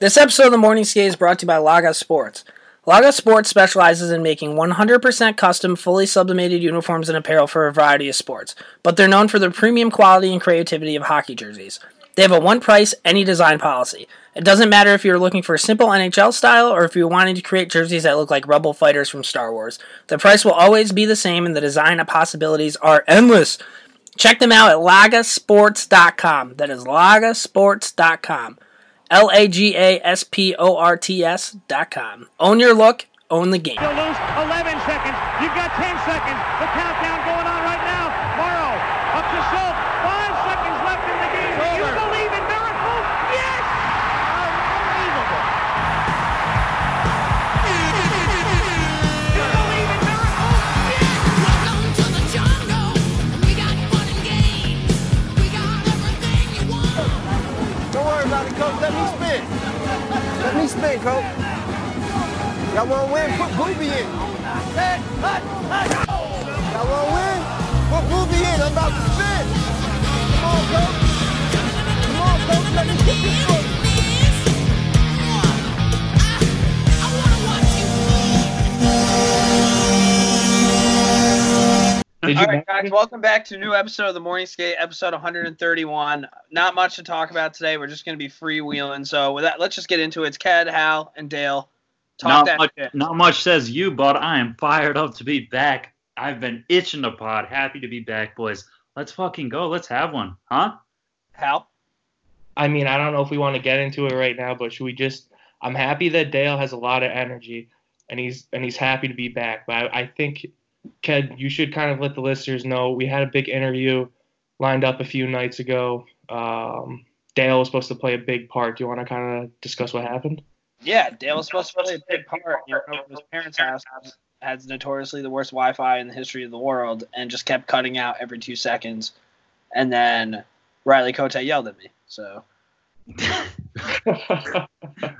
This episode of the Morning Skate is brought to you by Laga Sports. Laga Sports specializes in making 100% custom, fully sublimated uniforms and apparel for a variety of sports, but they're known for their premium quality and creativity of hockey jerseys. They have a one price, any design policy. It doesn't matter if you're looking for a simple NHL style or if you're wanting to create jerseys that look like rebel fighters from Star Wars. The price will always be the same and the design possibilities are endless. Check them out at lagasports.com. That is lagasports.com. L A G A S P O R T S dot com. Own your look, own the game. You'll lose 11 seconds. Spin, coach. Y'all want to win? Put Booby in. Y'all want to win? Put Booby in. I'm about to spin. Come on, coach. Come on, coach. Let me get this one. All you right, guys, welcome back to a new episode of the Morning Skate, episode 131. Not much to talk about today. We're just going to be freewheeling. So, with that, let's just get into it. It's Ked, Hal, and Dale. Talk Not that much, shit. not much says you, but I am fired up to be back. I've been itching to pod. Happy to be back, boys. Let's fucking go. Let's have one, huh? Hal? I mean, I don't know if we want to get into it right now, but should we just? I'm happy that Dale has a lot of energy, and he's and he's happy to be back. But I, I think, Ked, you should kind of let the listeners know we had a big interview lined up a few nights ago. Um, Dale was supposed to play a big part. Do you want to kind of discuss what happened? Yeah, Dale was supposed to play a big part. You know, his parents' house has notoriously the worst Wi Fi in the history of the world and just kept cutting out every two seconds. And then Riley Cote yelled at me. So, I'm,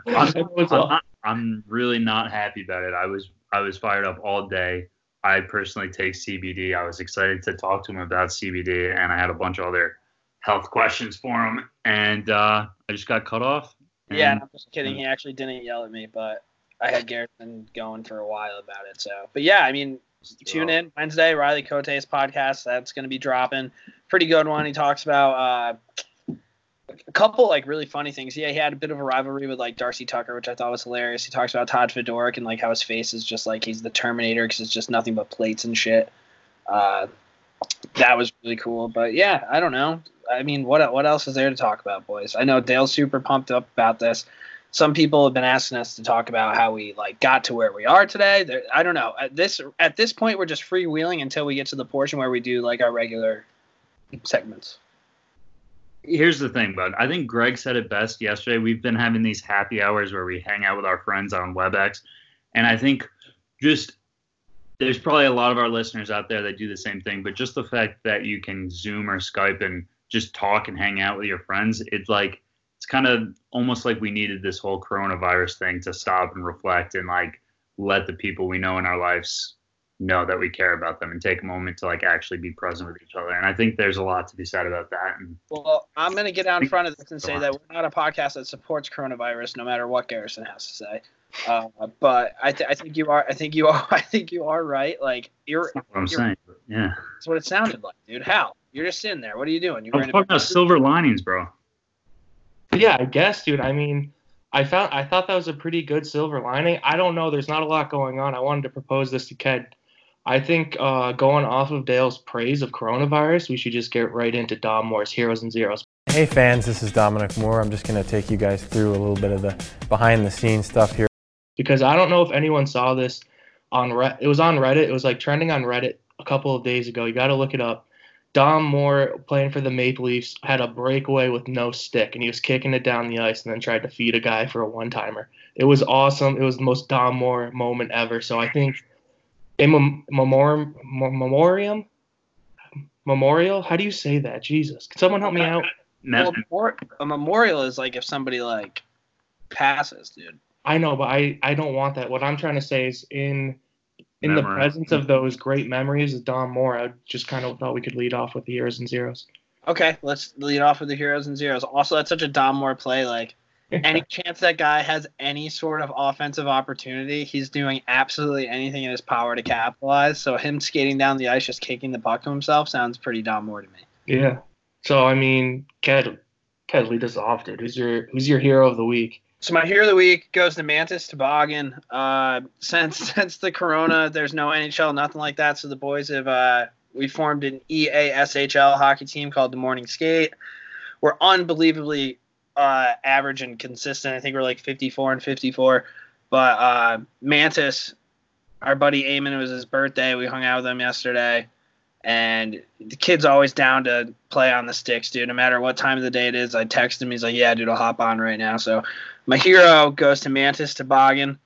I'm not- I'm really not happy about it. I was I was fired up all day. I personally take CBD. I was excited to talk to him about CBD, and I had a bunch of other health questions for him, and uh, I just got cut off. yeah, and And I'm just kidding. He actually didn't yell at me, but I had Garrison going for a while about it. So, but yeah, I mean, tune in Wednesday, Riley Cote's podcast. That's going to be dropping. Pretty good one. He talks about uh, a couple like really funny things. Yeah, he had a bit of a rivalry with like Darcy Tucker, which I thought was hilarious. He talks about Todd Fedoruk and like how his face is just like he's the Terminator because it's just nothing but plates and shit. Uh, that was really cool. But yeah, I don't know. I mean, what what else is there to talk about, boys? I know Dale's super pumped up about this. Some people have been asking us to talk about how we like got to where we are today. There, I don't know. At this at this point, we're just freewheeling until we get to the portion where we do like our regular segments. Here's the thing, bud. I think Greg said it best yesterday. We've been having these happy hours where we hang out with our friends on WebEx, and I think just there's probably a lot of our listeners out there that do the same thing. But just the fact that you can Zoom or Skype and just talk and hang out with your friends, it's like it's kind of almost like we needed this whole coronavirus thing to stop and reflect and like let the people we know in our lives know that we care about them and take a moment to like actually be present with each other. And I think there's a lot to be said about that. And Well, I'm going to get out in front of this and say that we're not a podcast that supports coronavirus, no matter what Garrison has to say. Uh, but I, th- I think you are. I think you are. I think you are right. Like you're. that's what I'm you're- saying. But yeah. That's what it sounded like, dude. How? You're just sitting there. What are you doing? You I'm were talking about silver linings, bro. Yeah, I guess, dude. I mean, I found I thought that was a pretty good silver lining. I don't know. There's not a lot going on. I wanted to propose this to Ked. I think uh, going off of Dale's praise of coronavirus, we should just get right into Dom Moore's heroes and zeros. Hey fans, this is Dominic Moore. I'm just going to take you guys through a little bit of the behind the scenes stuff here. because I don't know if anyone saw this on Re- it was on Reddit. It was like trending on Reddit a couple of days ago. You got to look it up. Dom Moore playing for the Maple Leafs had a breakaway with no stick and he was kicking it down the ice and then tried to feed a guy for a one-timer. It was awesome. It was the most Dom Moore moment ever. So I think a mem- memoriam memoriam memorial, how do you say that? Jesus. Can someone help me out? Well, a memorial is like if somebody like passes, dude. I know, but I, I don't want that. What I'm trying to say is in in the presence of those great memories of Dom Moore, I just kind of thought we could lead off with the heroes and zeros. Okay, let's lead off with the heroes and zeros. Also, that's such a Dom Moore play. Like any chance that guy has any sort of offensive opportunity, he's doing absolutely anything in his power to capitalize. So him skating down the ice, just kicking the puck to himself, sounds pretty Dom Moore to me. Yeah. So I mean, Ked, Ked, lead us off, dude. Who's your Who's your hero of the week? So my hero of the week goes to Mantis Toboggan. Uh, since since the Corona, there's no NHL, nothing like that. So the boys have uh, we formed an EASHL hockey team called the Morning Skate. We're unbelievably uh, average and consistent. I think we're like 54 and 54. But uh, Mantis, our buddy Eamon, it was his birthday. We hung out with him yesterday. And the kid's always down to play on the sticks, dude. No matter what time of the day it is, I text him. He's like, "Yeah, dude, I'll hop on right now." So my hero goes to Mantis Toboggan.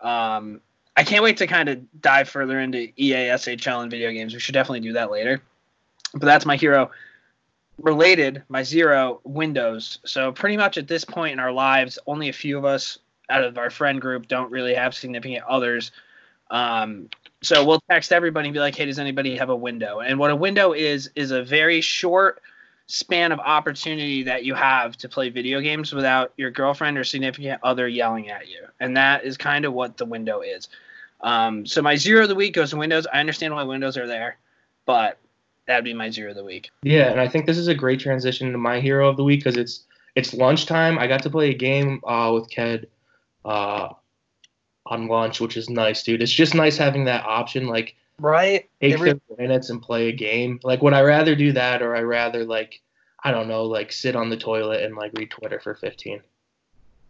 Um, I can't wait to kind of dive further into EASHL and video games. We should definitely do that later. But that's my hero. Related, my zero Windows. So pretty much at this point in our lives, only a few of us out of our friend group don't really have significant others. Um, so we'll text everybody and be like, "Hey, does anybody have a window?" And what a window is is a very short span of opportunity that you have to play video games without your girlfriend or significant other yelling at you. And that is kind of what the window is. Um, so my zero of the week goes to Windows. I understand why Windows are there, but that'd be my zero of the week. Yeah, and I think this is a great transition to my hero of the week because it's it's lunchtime. I got to play a game uh, with Ked uh, on lunch, which is nice, dude. It's just nice having that option. Like Right? take Every- 50 minutes and play a game. Like, would I rather do that or I rather like I don't know, like sit on the toilet and like read Twitter for 15?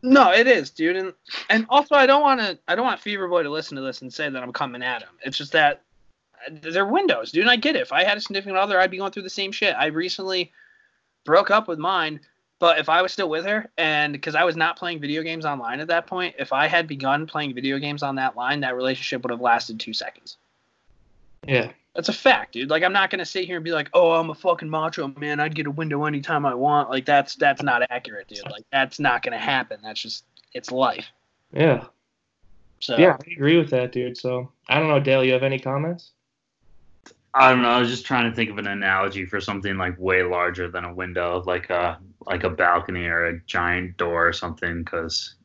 No, it is, dude. And and also I don't want to I don't want Fever Boy to listen to this and say that I'm coming at him. It's just that they're windows, dude. And I get it. If I had a significant other, I'd be going through the same shit. I recently broke up with mine, but if I was still with her and because I was not playing video games online at that point, if I had begun playing video games on that line, that relationship would have lasted two seconds. Yeah. That's a fact, dude. Like I'm not gonna sit here and be like, "Oh, I'm a fucking macho man. I'd get a window anytime I want." Like that's that's not accurate, dude. Like that's not gonna happen. That's just it's life. Yeah. So Yeah, I agree with that, dude. So I don't know, Dale, you have any comments? I don't know. I was just trying to think of an analogy for something like way larger than a window, like a like a balcony or a giant door or something. Because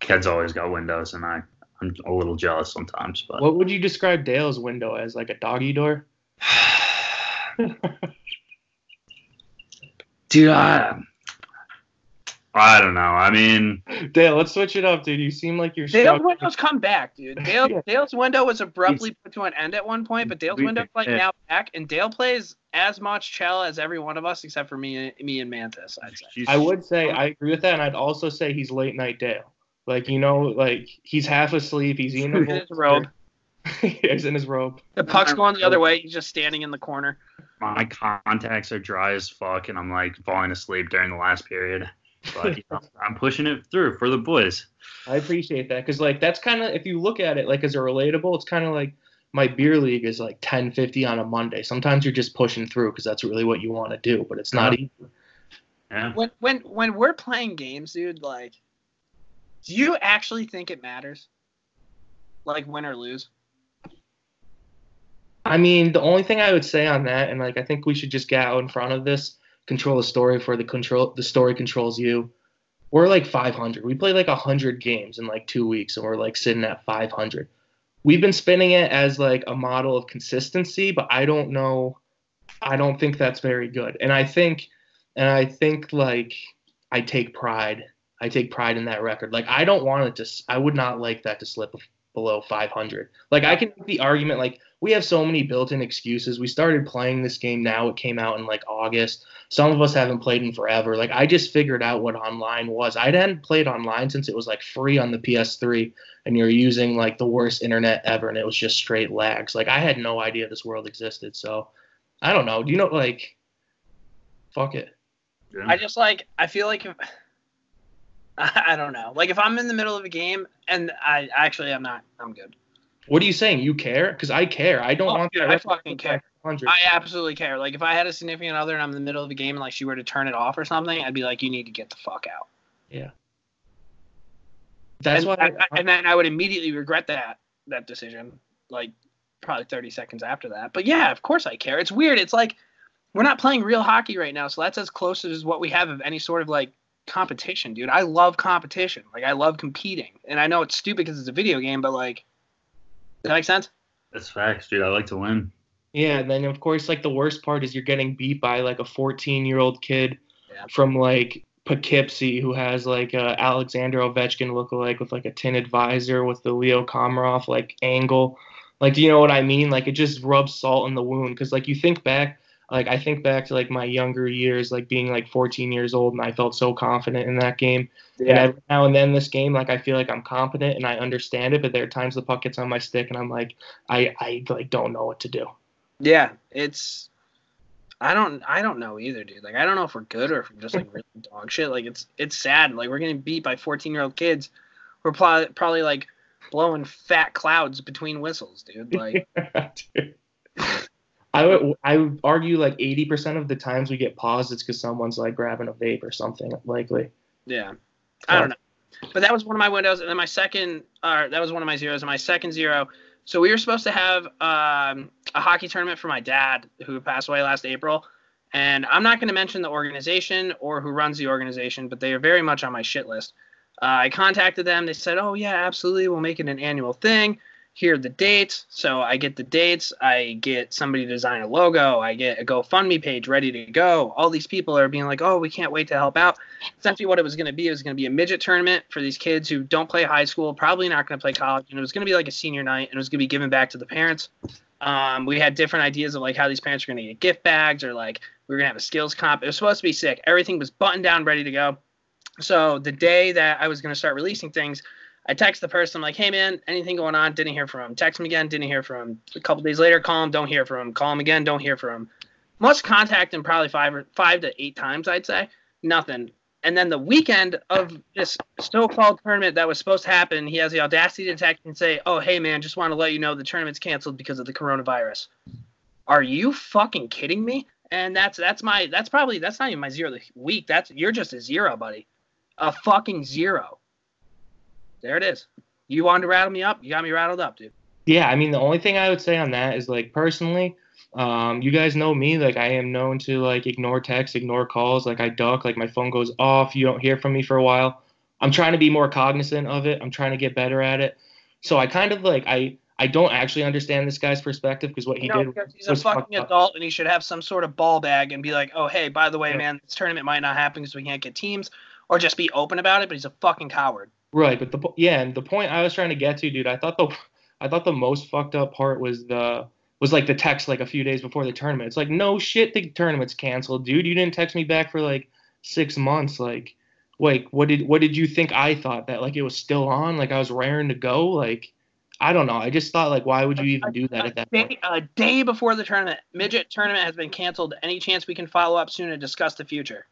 kids always got windows, and I I'm a little jealous sometimes. But What would you describe Dale's window as? Like a doggy door? dude, I I don't know. I mean, Dale, let's switch it up, dude. You seem like you're Dale's stuck. windows come back, dude. Dale, Yeah. Dale's window was abruptly put to an end at one point, but Dale's We- window's like yeah. now back, and Dale plays as much Chell as every one of us except for me, me and Mantis. I'd say. I would say I agree with that, and I'd also say he's late night Dale. Like you know, like he's half asleep. He's eating In his robe. he's in his robe. The puck's going the other way. He's just standing in the corner. my contacts are dry as fuck, and I'm like falling asleep during the last period. But you know, I'm pushing it through for the boys. I appreciate that because like that's kind of if you look at it like as a relatable, it's kind of like my beer league is like 10:50 on a Monday. Sometimes you're just pushing through because that's really what you want to do, but it's not Yeah. easy. Yeah. When when when we're playing games, dude, like, do you actually think it matters? Like win or lose? I mean, the only thing I would say on that, and like I think we should just get out in front of this, control the story for the control. The story controls you. We're like 500. We play like 100 games in like two weeks, and we're like sitting at 500. We've been spinning it as like a model of consistency, but I don't know. I don't think that's very good. And I think, and I think like I take pride. I take pride in that record. Like I don't want it to. i would not like that to slip below 500. Like I can make the argument like we have so many built-in excuses. We started playing this game now. It came out in like August. Some of us haven't played in forever. Like I just figured out what online was. I hadn't played online since it was like free on the PS3 and you're using like the worst internet ever and it was just straight lags. Like I had no idea this world existed. So I don't know. Do you know like fuck it. Yeah. I just like I feel like I don't know. Like if I'm in the middle of a game and I actually I'm not I'm good. What are you saying? You care? Because I care. I don't Oh, want dude, that I fucking care. 500. I absolutely care. Like if I had a significant other and I'm in the middle of a game and like she were to turn it off or something, I'd be like, you need to get the fuck out. Yeah. That's and, why I- and then I would immediately regret that that decision, like probably 30 seconds after that. But yeah, of course I care. It's weird. It's like we're not playing real hockey right now, so that's as close as what we have of any sort of like competition, dude. I love competition. Like I love competing, and I know it's stupid because it's a video game, but like, does that make sense? That's facts, dude. I like to win. Yeah, and then of course, like the worst part is you're getting beat by like a 14 year old kid Yeah. from like Poughkeepsie who has like uh, Alexander Ovechkin lookalike with like a tinted visor with the Leo Komarov like angle. Like, do you know what I mean? Like, it just rubs salt in the wound because like you think back, like I think back to like my younger years, like being like 14 years old, and I felt so confident in that game. And every now and then this game, like I feel like I'm competent and I understand it, but there are times the puck gets on my stick and I'm like, I I like don't know what to do. Yeah, it's. I don't. I don't know either, dude. Like, I don't know if we're good or if we're just like really dog shit. Like, it's it's sad. Like, we're getting beat by 14 year old kids. We're probably probably like blowing fat clouds between whistles, dude. Like, Dude. I would I would argue like eighty percent of the times we get paused, it's because someone's like grabbing a vape or something. Likely. yeah, I don't know. But that was one of my windows, and then my second, uh, that was one of my zeros, and my second zero. So we were supposed to have um, a hockey tournament for my dad, who passed away last April. And I'm not going to mention the organization or who runs the organization, but they are very much on my shit list. Uh, I contacted them. They said, "Oh yeah, absolutely, we'll make it an annual thing. Here are the dates." So I get the dates. I get somebody to design a logo. I get a GoFundMe page ready to go. All these people are being like, "Oh, we can't wait to help out." Essentially, what it was going to be it was going to be a midget tournament for these kids who don't play high school, probably not going to play college, and it was going to be like a senior night, and it was going to be given back to the parents. Um, we had different ideas of like how these parents were going to get gift bags or like we were going to have a skills comp. It was supposed to be sick. Everything was buttoned down, ready to go. So the day that I was going to start releasing things, I text the person I'm like, "Hey man, anything going on?" Didn't hear from him. Text him again. Didn't hear from him. A couple days later, call him. Don't hear from him. Call him again. Don't hear from him. Must contact him probably five or five to eight times, I'd say. Nothing. And then the weekend of this so-called tournament that was supposed to happen, he has the audacity to text and say, "Oh, hey man, just want to let you know the tournament's canceled because of the coronavirus." Are you fucking kidding me? And that's that's my that's probably that's not even my zero of the week. That's you're just a zero, buddy. A fucking zero. There it is. You wanted to rattle me up. You got me rattled up, dude. Yeah, I mean the only thing I would say on that is like personally, um, you guys know me. Like I am known to like ignore texts, ignore calls. Like I duck. Like my phone goes off. You don't hear from me for a while. I'm trying to be more cognizant of it. I'm trying to get better at it. So I kind of like I I don't actually understand this guy's perspective because what he no, did because he's a fucking up. adult and he should have some sort of ball bag and be like, oh, hey, by the way, Yeah. man, this tournament might not happen because we can't get teams, or just be open about it. But he's a fucking coward. Right, but the yeah, and the point I was trying to get to, dude, I thought the I thought the most fucked up part was the was like the text like a few days before the tournament. It's like no shit, the tournament's canceled, dude. You didn't text me back for like six months. Like, like what did what did you think I thought that like it was still on? Like I was raring to go? Like, I don't know. I just thought like why would you even do that at that point? Day, a day before the tournament, midget tournament has been canceled. Any chance we can follow up soon and discuss the future?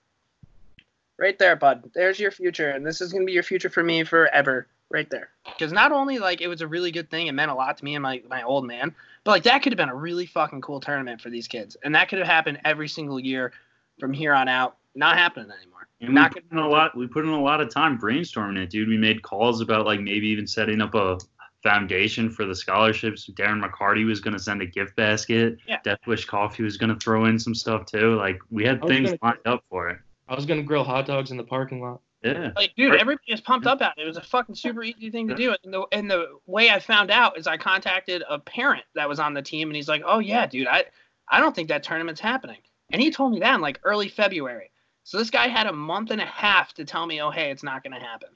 Right there, bud. There's your future, and this is gonna be your future for me forever. Right there. Because not only like it was a really good thing, it meant a lot to me and my my old man, but like that could have been a really fucking cool tournament for these kids, and that could have happened every single year from here on out. Not happening anymore. And Not we put in a lot. We put in a lot of time brainstorming it, dude. We made calls about like maybe even setting up a foundation for the scholarships. Darren McCarty was going to send a gift basket. Yeah. Death Wish Coffee was going to throw in some stuff too. Like we had things gonna- lined up for it. I was gonna grill hot dogs in the parking lot. Yeah. Like, dude, everybody was pumped up at it. It was a fucking super easy thing to do. And the and the way I found out is I contacted a parent that was on the team, and he's like, "Oh yeah, dude, I I don't think that tournament's happening." And he told me that in like early February. So this guy had a month and a half to tell me, "Oh hey, it's not going to happen."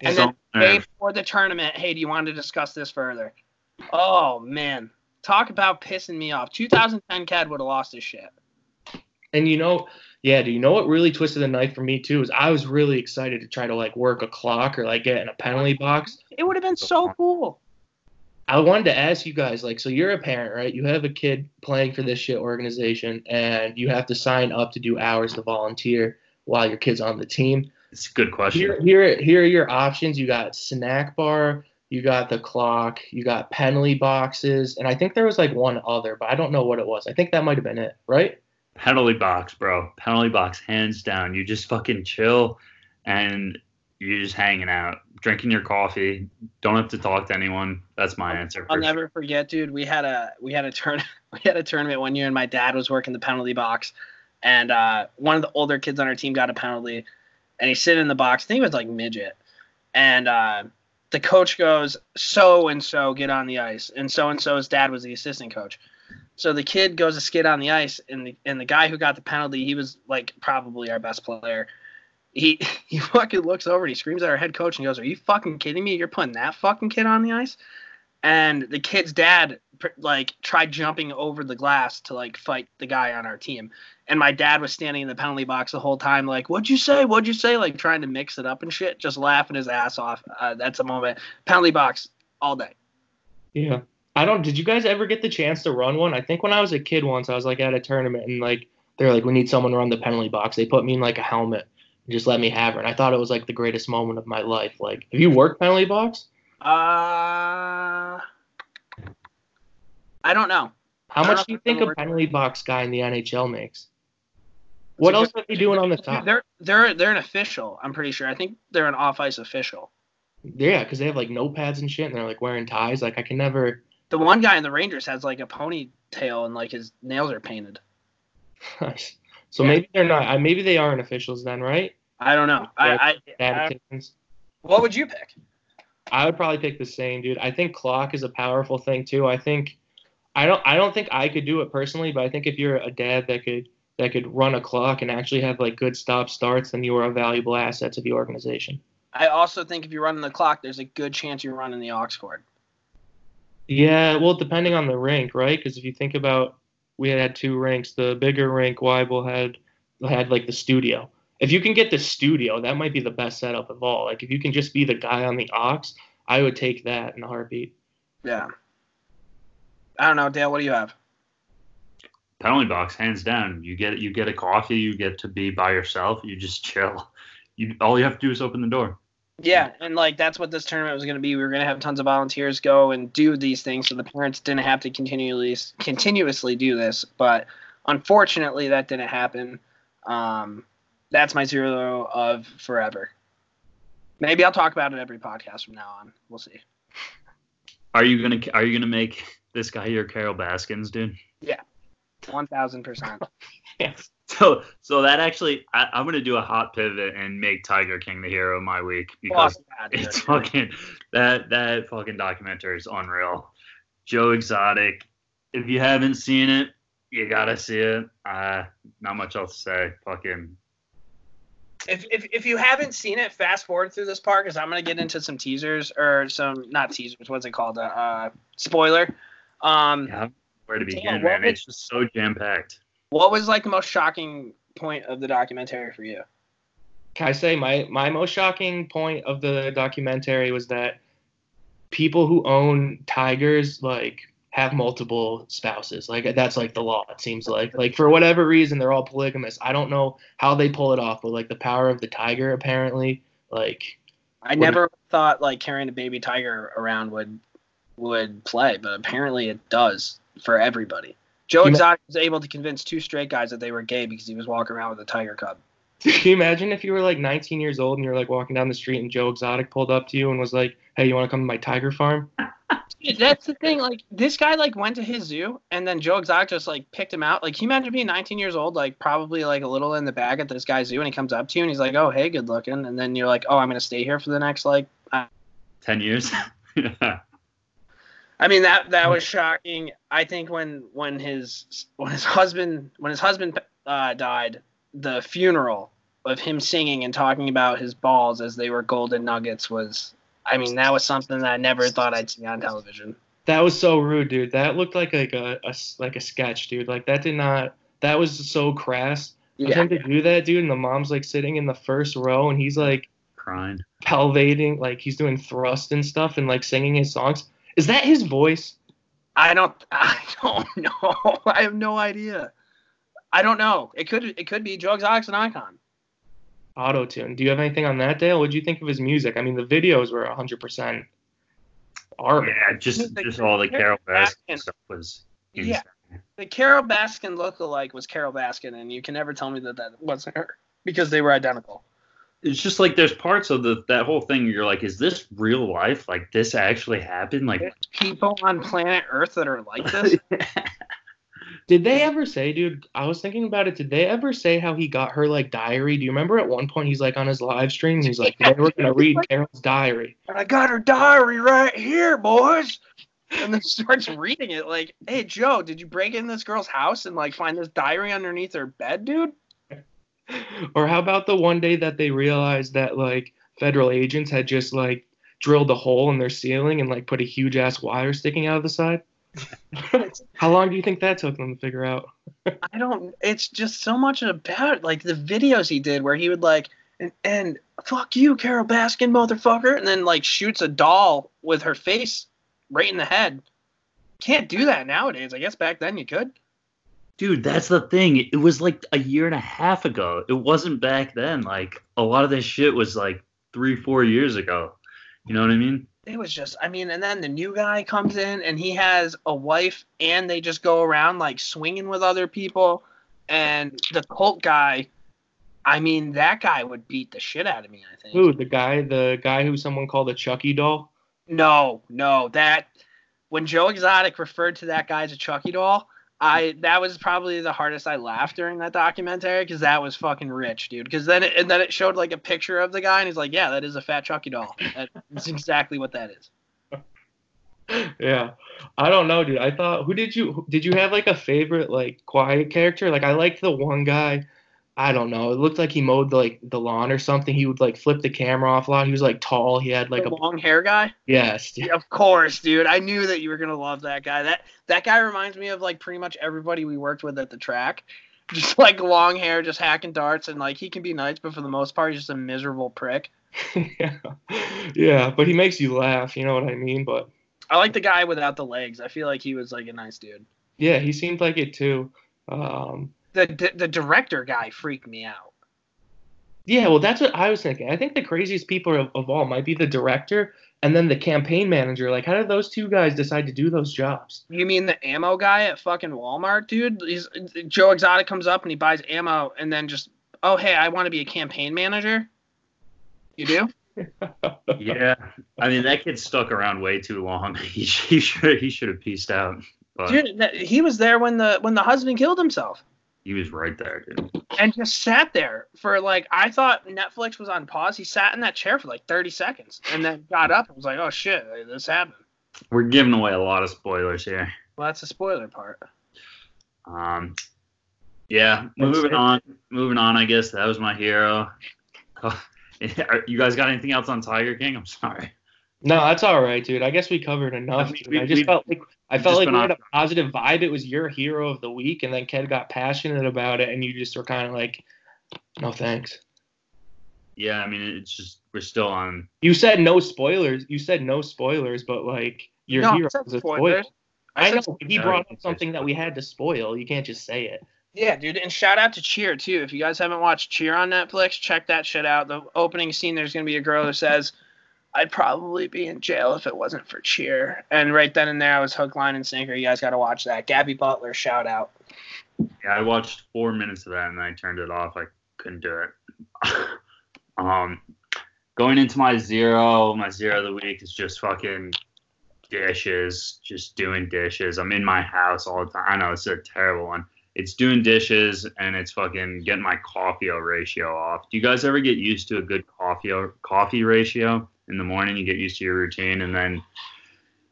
And So, then the day before the tournament, hey, do you want to discuss this further? Oh man, talk about pissing me off. 2010 Cad would have lost his shit. And you know, yeah, do you know what really twisted the knife for me too? Is I was really excited to try to like work a clock or like get in a penalty box. It would have been so cool. I wanted to ask you guys, like, so you're a parent, right? You have a kid playing for this shit organization, and you have to sign up to do hours to volunteer while your kid's on the team. it's a good question. Here, here, here are your options. You got snack bar, you got the clock, you got penalty boxes, and I think there was like one other, but I don't know what it was. I think that might have been it, right? Penalty box, bro. Penalty box, hands down. You just fucking chill, and you're just hanging out, drinking your coffee. Don't have to talk to anyone. That's my answer. I'll never forget, dude. We had a we had a turn we had a tournament one year, and my dad was working the penalty box, and uh, one of the older kids on our team got a penalty, and he's sitting in the box. I think it was like midget, and uh, the coach goes, "So and so get on the ice," and so and so's dad was the assistant coach. So the kid goes to skid on the ice, and the and the guy who got the penalty, he was like probably our best player. He he fucking looks over and he screams at our head coach and goes, "Are you fucking kidding me? You're putting that fucking kid on the ice?" And the kid's dad like tried jumping over the glass to like fight the guy on our team. And my dad was standing in the penalty box the whole time, like, "What'd you say? What'd you say?" Like trying to mix it up and shit, just laughing his ass off. Uh, that's a moment. Penalty box all day. Yeah. I don't. Did you guys ever get the chance to run one? I think when I was a kid once, I was like at a tournament and like they're like, we need someone to run the penalty box. They put me in like a helmet and just let me have her. And I thought it was like the greatest moment of my life. Like, have you worked penalty box? Uh, I don't know. How much do you think a penalty box guy in the NHL makes? What a else are they doing on the top? They're they're they're an official. I'm pretty sure. I think they're an off ice official. Yeah, because they have like notepads and shit, and they're like wearing ties. Like I can never. The one guy in the Rangers has like a ponytail and like his nails are painted. so Yeah. maybe they're not. Uh, maybe they aren't officials then, right? I don't know. I, I, I what would you pick? I would probably pick the same, dude. I think clock is a powerful thing too. I think I don't I don't think I could do it personally, but I think if you're a dad that could that could run a clock and actually have like good stop starts, then you are a valuable asset to the organization. I also think if you're running the clock, there's a good chance you're running the aux cord. Yeah, well, depending on the rink, right? Because if you think about, we had, had two rinks. The bigger rink, Weibel had had like the studio. If you can get the studio, that might be the best setup of all. Like if you can just be the guy on the aux, I would take that in a heartbeat. Yeah. I don't know, Dale. What do you have? penalty box, hands down. You get you get a coffee, you get to be by yourself, you just chill. You all you have to do is open the door. Yeah, and like that's what this tournament was going to be. We were going to have tons of volunteers go and do these things, so the parents didn't have to continually continuously do this. But unfortunately, that didn't happen. Um, that's my zero of forever. Maybe I'll talk about it every podcast from now on. We'll see. Are you gonna are you gonna make this guy your Carol Baskins, dude? One thousand percent. So so that actually I, I'm gonna do a hot pivot and make Tiger King the hero of my week because it's fucking that that fucking documentary is unreal. Joe Exotic. If you haven't seen it, you gotta see it. Uh, not much else to say. Fucking If, if, if you haven't seen it, fast forward through this part because I'm gonna get into some teasers or some not teasers. What's it called? Uh, uh spoiler. Um, yeah, where to begin, what man? was- It's just so jam packed. what was like the most shocking point of the documentary for you? Can I say my my most shocking point of the documentary was that people who own tigers like have multiple spouses. Like that's like the law. It seems like like for whatever reason they're all polygamous. I don't know how they pull it off, but like the power of the tiger apparently like I never thought like carrying a baby tiger around would would play, but apparently it does for everybody. Joe You know- Exotic was able to convince two straight guys that they were gay because he was walking around with a tiger cub. Can you imagine if you were like 19 years old and you're like walking down the street and Joe Exotic pulled up to you and was like, "Hey, you want to come to my tiger farm?" Dude, That's the thing. Like this guy like went to his zoo and then Joe Exotic just like picked him out. Like can you imagine being 19 years old, like probably like a little in the bag at this guy's zoo, and he comes up to you and he's like, "Oh, hey, good looking," and then you're like, "Oh, I'm gonna stay here for the next like." Ten years. yeah. I mean that that was shocking. I think when when his when his husband when his husband uh, died, the funeral of him singing and talking about his balls as they were golden nuggets was. I mean that was something that I never thought I'd see on television. That was so rude, dude. That looked like like a, a s- like a sketch, dude. Like that did not. That was so crass. For Yeah. him to do that, dude, and the mom's like sitting in the first row, and he's like Crying. pelvating, like he's doing thrust and stuff, and like singing his songs. Is that his voice? I don't I don't know. I have no idea. I don't know. It could it could be Joe Exotic's and icon. Auto tune. Do you have anything on that, Dale? What'd you think of his music? I mean, the videos were 100% art. Yeah, just The- just all the Carol Baskin. Baskin stuff was Yeah. The Carol Baskin look-alike was Carol Baskin, and you can never tell me that that wasn't her because they were identical. It's just like there's parts of the that whole thing you're like, is this real life? Like this actually happened? Like There's people on planet Earth that are like this. Did they ever say, dude? I was thinking about it. Did they ever say how he got her like diary? Do you remember at one point he's like on his live stream? He's like, they were gonna read Carol's diary. And I got her diary right here, boys. And then starts reading it like, hey Joe, did you break in this girl's house and like find this diary underneath her bed, dude? Or how about the one day that they realized that like federal agents had just like drilled a hole in their ceiling and like put a huge ass wire sticking out of the side? how long do you think that took them to figure out? I don't. It's just so much about like the videos he did where he would like and, and fuck you, Carol Baskin, motherfucker, and then like shoots a doll with her face right in the head. Can't do that nowadays. I guess back then you could. Dude, that's the thing. It was like a year and a half ago. It wasn't back then. Like a lot of this shit was like three, four years ago. You know what I mean? It was just, I mean, and then the new guy comes in and he has a wife and they just go around like swinging with other people. And the cult guy, I mean, that guy would beat the shit out of me, I think. Who the guy? The guy who someone called a Chucky doll? No, no, that when Joe Exotic referred to that guy as a Chucky doll, I that was probably the hardest I laughed during that documentary because that was fucking rich, dude. Because then it, and then it showed like a picture of the guy and he's like, yeah, that is a fat Chucky doll. That's exactly what that is. yeah i don't know dude i thought who did you did you have like a favorite like quiet character like i liked the one guy i don't know it looked like he mowed like the lawn or something he would like flip the camera off a lot he was like tall he had like the a long hair guy. yes. Yeah, of course, dude. I knew that you were gonna love that guy. That that guy reminds me of like pretty much everybody we worked with at the track. Just like long hair, just hacking darts, and like he can be nice, but for the most part, he's just a miserable prick. yeah yeah but he makes you laugh you know what i mean but I like the guy without the legs. I feel like he was like a nice dude. yeah he seemed like it too um The the, the director guy freaked me out. yeah well that's what i was thinking i think the craziest people of, of all might be the director and then the campaign manager like how did those two guys decide to do those jobs You mean the ammo guy at fucking Walmart, dude? He's Joe Exotic comes up and he buys ammo and then just, oh hey, I want to be a campaign manager. You do? Yeah. I mean, that kid stuck around way too long. He, he should he should have pieced out. But Dude, that, he was there when the when the husband killed himself he was right there, dude. and just sat there for like I thought Netflix was on pause. He sat in that chair for like 30 seconds and then got up and was like, "Oh shit, this happened." We're giving away a lot of spoilers here. Well, that's the spoiler part. Um, yeah, moving on. Moving on. I guess that was my hero. Are- you guys got anything else on Tiger King? I'm sorry. No, that's all right, dude. I guess we covered enough. We- dude. we- I just we- felt like I felt like been we had a positive vibe. It was your hero of the week, and then Ked got passionate about it, and you just were kind of like, "No thanks." Yeah, I mean, it's just we're still on. You said no spoilers. You said no spoilers, but like your No, I hero was a spoilers. spoiler. I know said- he brought up something that we had to spoil. You can't just say it. Yeah, dude, and shout out to Cheer too. If you guys haven't watched Cheer on Netflix, check that shit out. The opening scene, there's gonna be a girl who says, "I'd probably be in jail if it wasn't for Cheer." And right then and there, I was hook, line, and sinker. You guys got to watch that. Gabby Butler, shout out. Yeah, I watched four minutes of that and I turned it off. I couldn't do it. um, going into my zero, my zero of the week is just fucking dishes, just doing dishes. I'm in my house all the time. I know it's a terrible one. It's doing dishes and it's fucking getting my coffee ratio off. Do you guys ever get used to a good coffee coffee ratio in the morning? You get used to your routine and then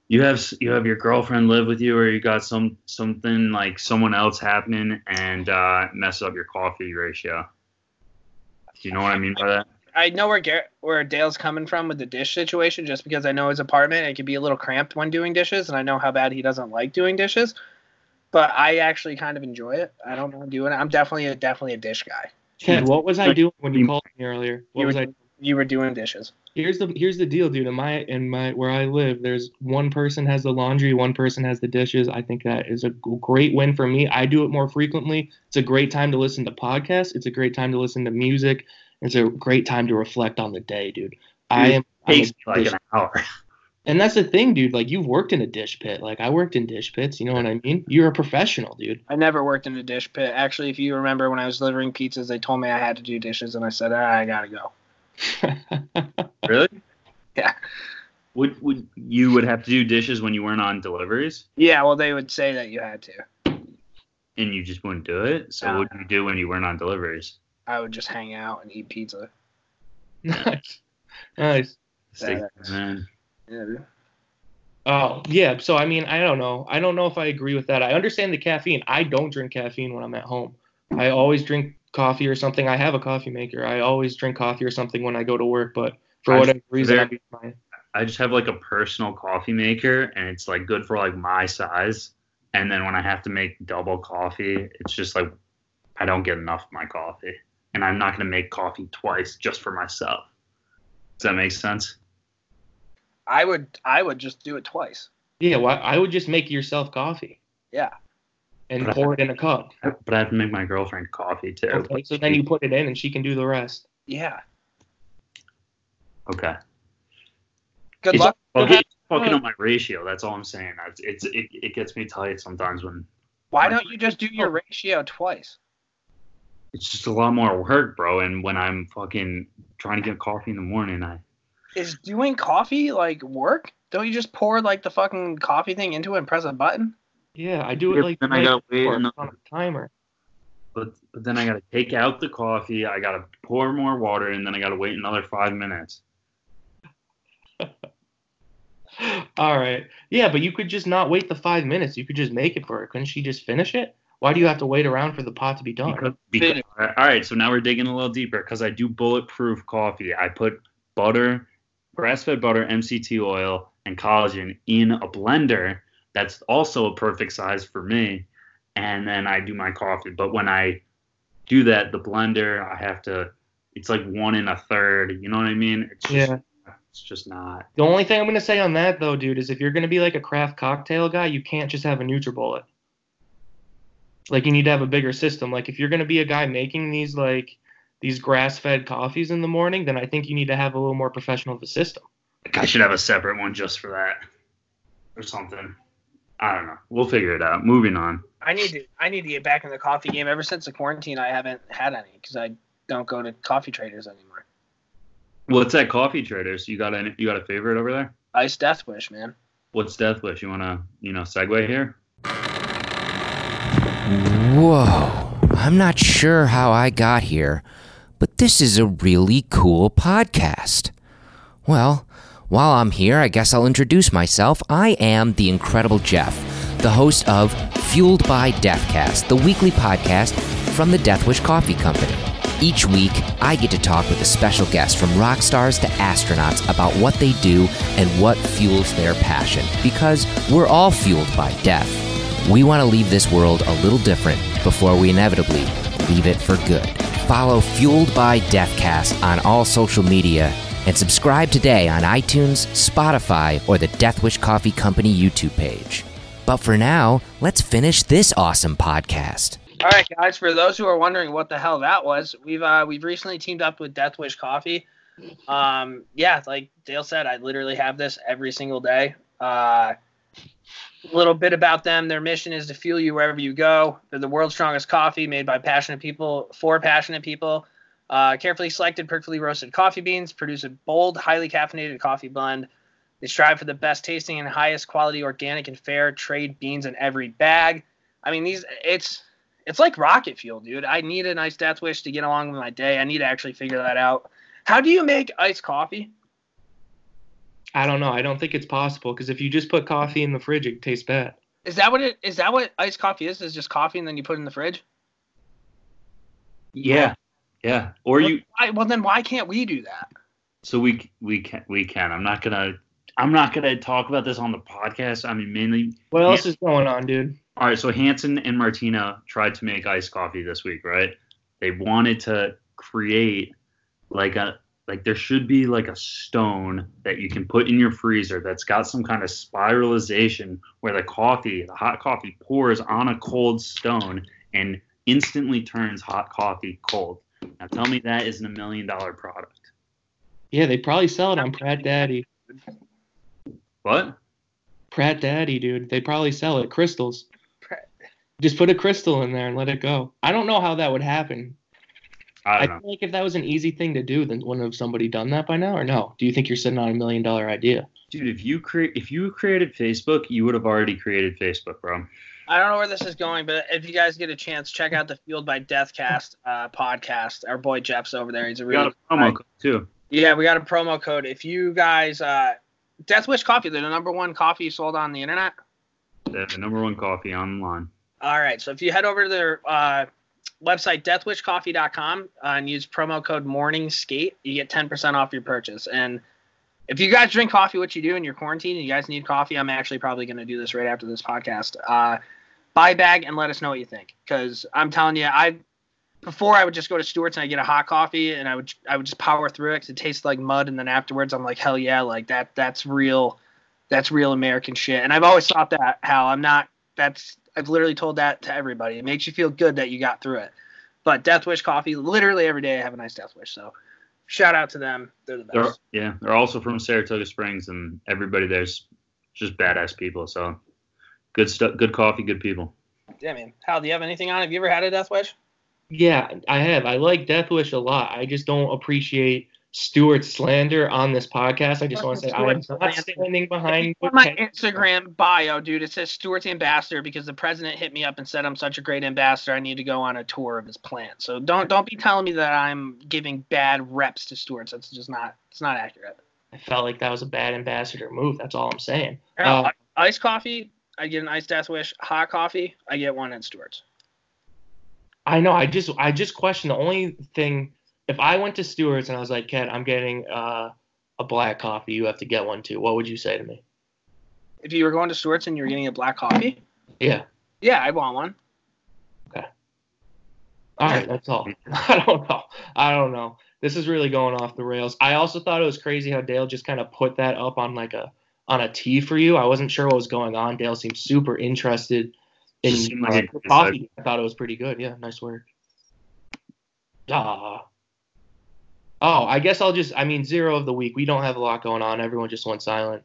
you have you have your girlfriend live with you or you got some something like someone else happening and uh, mess up your coffee ratio. Do you know what I mean by that? I know where Gar- where Dale's coming from with the dish situation, just because I know his apartment it can be a little cramped when doing dishes, and I know how bad he doesn't like doing dishes. But I actually kind of enjoy it. I don't know doing it. I'm definitely a, definitely a dish guy. Ked, what was I doing when you called me earlier? What You was were- I? You were doing dishes. Here's the here's the deal, dude. In my in my where I live, there's one person has the laundry, one person has the dishes. I think that is a great win for me. I do it more frequently. It's a great time to listen to podcasts. It's a great time to listen to music. It's a great time to reflect on the day, dude. I am. I'm Takes me like an hour. and that's the thing, dude. Like you've worked in a dish pit. Like I worked in dish pits. You know what I mean? You're a professional, dude. I never worked in a dish pit. Actually, if you remember when I was delivering pizzas, they told me I had to do dishes, and I said, ah, I gotta go. Really? Yeah. Would would you would have to do dishes when you weren't on deliveries? Yeah, well, they would say that you had to. and you just wouldn't do it. So Nah. what do you do when you weren't on deliveries? I would just hang out and eat pizza. Nice. Nice. Stick, man. Yeah, dude. Oh, yeah. So, I mean, I don't know. I don't know if I agree with that. I understand the caffeine. I don't drink caffeine when I'm at home. I always drink coffee or something. I have a coffee maker. I always drink coffee or something when I go to work, but for I- whatever reason, there- I'm. I just have like a personal coffee maker, and it's like good for like my size. And then when I have to make double coffee, it's just like I don't get enough of my coffee, and I'm not gonna make coffee twice just for myself. Does that make sense? I would I would just do it twice. Yeah, why I would just make yourself coffee Yeah. And But I- pour it in a cup. But I have to make my girlfriend coffee too. Okay, so then you put it in and she can do the rest. Yeah. Okay. Good It's luck. fucking, fucking up my ratio. That's all I'm saying. It's, it's it, it gets me tight sometimes when Why don't you just do oh. your ratio twice? it's just a lot more work, bro. And when I'm fucking trying to get coffee in the morning, I Is doing coffee like work? Don't you just pour like the fucking coffee thing into it and press a button? Yeah, I do it like then I gotta wait on a timer. but, but then I gotta take out the coffee. I gotta pour more water, and then I gotta wait another five minutes. All right. Yeah, but you could just not wait the five minutes. You could just make it for her. Couldn't she just finish it? Why do you have to wait around for the pot to be done? Because, because, all right, so now we're digging a little deeper because I do bulletproof coffee. I put butter, grass-fed butter, MCT oil, and collagen in a blender. That's also a perfect size for me. And then I do my coffee. But when I do that, the blender, I have to. It's like one and a third. You know what I mean? It's just, Yeah. It's just not. The only thing I'm gonna say on that though, dude, is if you're gonna be like a craft cocktail guy, you can't just have a NutriBullet. Like you need to have a bigger system. Like if you're gonna be a guy making these like these grass-fed coffees in the morning, then I think you need to have a little more professional of a system. Like I should have a separate one just for that, or something. I don't know. We'll figure it out. Moving on. I need to I need to get back in the coffee game. Ever since the quarantine, I haven't had any because I don't go to coffee traders anymore. What's that coffee traders? You got any? You got a favorite over there? Ice Death Wish, man. What's Death Wish? You wanna, you know, segue here? Whoa. I'm not sure how I got here, but this is a really cool podcast. Well, while I'm here, I guess I'll introduce myself. I am the incredible Jeff, the host of Fueled by Deathcast, the weekly podcast from the Deathwish Coffee Company. Each week, I get to talk with a special guest from rock stars to astronauts about what they do and what fuels their passion, because we're all fueled by death. We want to leave this world a little different before we inevitably leave it for good. Follow Fueled by Deathcast on all social media and subscribe today on iTunes, Spotify, or the Deathwish Coffee Company YouTube page. But for now, let's finish this awesome podcast. All right, guys. For those who are wondering what the hell that was, we've uh, we've recently teamed up with Death Wish Coffee. Um, yeah, like Dale said, I literally have this every single day. Uh, a little bit about them. Their mission is to fuel you wherever you go. They're the world's strongest coffee made by passionate people for passionate people. Uh, carefully selected, perfectly roasted coffee beans produce a bold, highly caffeinated coffee blend. They strive for the best tasting and highest quality organic and fair trade beans in every bag. I mean, these it's it's like rocket fuel, dude. I need a nice death wish to get along with my day. I need to actually figure that out. How do you make iced coffee? I don't know. I don't think it's possible because if you just put coffee in the fridge, it tastes bad. Is that what it is? That what iced coffee is? Is just coffee and then you put it in the fridge? Yeah, yeah. Or you. I, well, then why can't we do that? So we we can we can. I'm not gonna. I'm not gonna talk about this on the podcast. I mean, mainly. What else Yeah. is going on, dude? All right. So Hanson and Martina tried to make iced coffee this week, right? They wanted to create like a like there should be like a stone that you can put in your freezer that's got some kind of spiralization where the coffee, the hot coffee, pours on a cold stone and instantly turns hot coffee cold. Now tell me that isn't a million dollar product. Yeah, they probably sell it on Pratt Daddy. What? Pratt Daddy, dude. They probably sell it. Crystals. Pratt- Just put a crystal in there and let it go. I don't know how that would happen. I I don't know. feel like if that was an easy thing to do, then wouldn't have somebody done that by now, or no? Do you think you're sitting on a million dollar idea? Dude, if you create if you created Facebook, you would have already created Facebook, bro. I don't know where this is going, but if you guys get a chance, check out the Fueled by Deathcast uh, podcast. Our boy Jeff's over there. He's a We got a promo code too. yeah. We got a promo code. If you guys, uh, Death Wish Coffee, they're the number one coffee sold on the internet. They're the number one coffee online. All right. So if you head over to their uh, website, deathwishcoffee.com, uh, and use promo code Morning Skate, you get 10% off your purchase. And if you guys drink coffee, what you do in your quarantine, and you guys need coffee, I'm actually probably going to do this right after this podcast. Uh, buy bag and let us know what you think. Because I'm telling you, I before I would just go to Stewart's and I get a hot coffee and I would I would just power through it because it tastes like mud. And then afterwards, I'm like, hell yeah, like that that's real, that's real American shit. And I've always thought that how I'm not. That's I've literally told that to everybody. It makes you feel good that you got through it. But Death Wish coffee, literally every day I have a nice Death Wish. So shout out to them. They're the They're best. yeah, they're also from Saratoga Springs, and everybody there's just badass people. So good stuff, good coffee, good people. Yeah, man. Hal, do you have anything on? Have you ever had a Death Wish? Yeah, I have. I like Death Wish a lot. I just don't appreciate Stewart's slander on this podcast. I just want to say I'm not slander. standing behind. On my Instagram bio, dude, it says Stewart's ambassador because the president hit me up and said I'm such a great ambassador. I need to go on a tour of his plant. So don't don't be telling me that I'm giving bad reps to Stewart's. That's just not it's not accurate. I felt like that was a bad ambassador move. That's all I'm saying. Uh, iced coffee, I get an iced death wish. Hot coffee, I get one at Stewart's. I know. I just I just question the only thing. If I went to Stewart's and I was like, Ken, I'm getting uh, a black coffee. You have to get one too. What would you say to me? If you were going to Stewart's and you were getting a black coffee, Yeah. yeah, I'd want one. Okay. All right, that's all. I don't know. I don't know. This is really going off the rails. I also thought it was crazy how Dale just kind of put that up on like a on a tee for you. I wasn't sure what was going on. Dale seemed super interested in Seemed like uh, the coffee. I thought it was pretty good. Yeah, nice work. Ah. Oh, I guess I'll just. I mean, zero of the week. We don't have a lot going on. Everyone just went silent.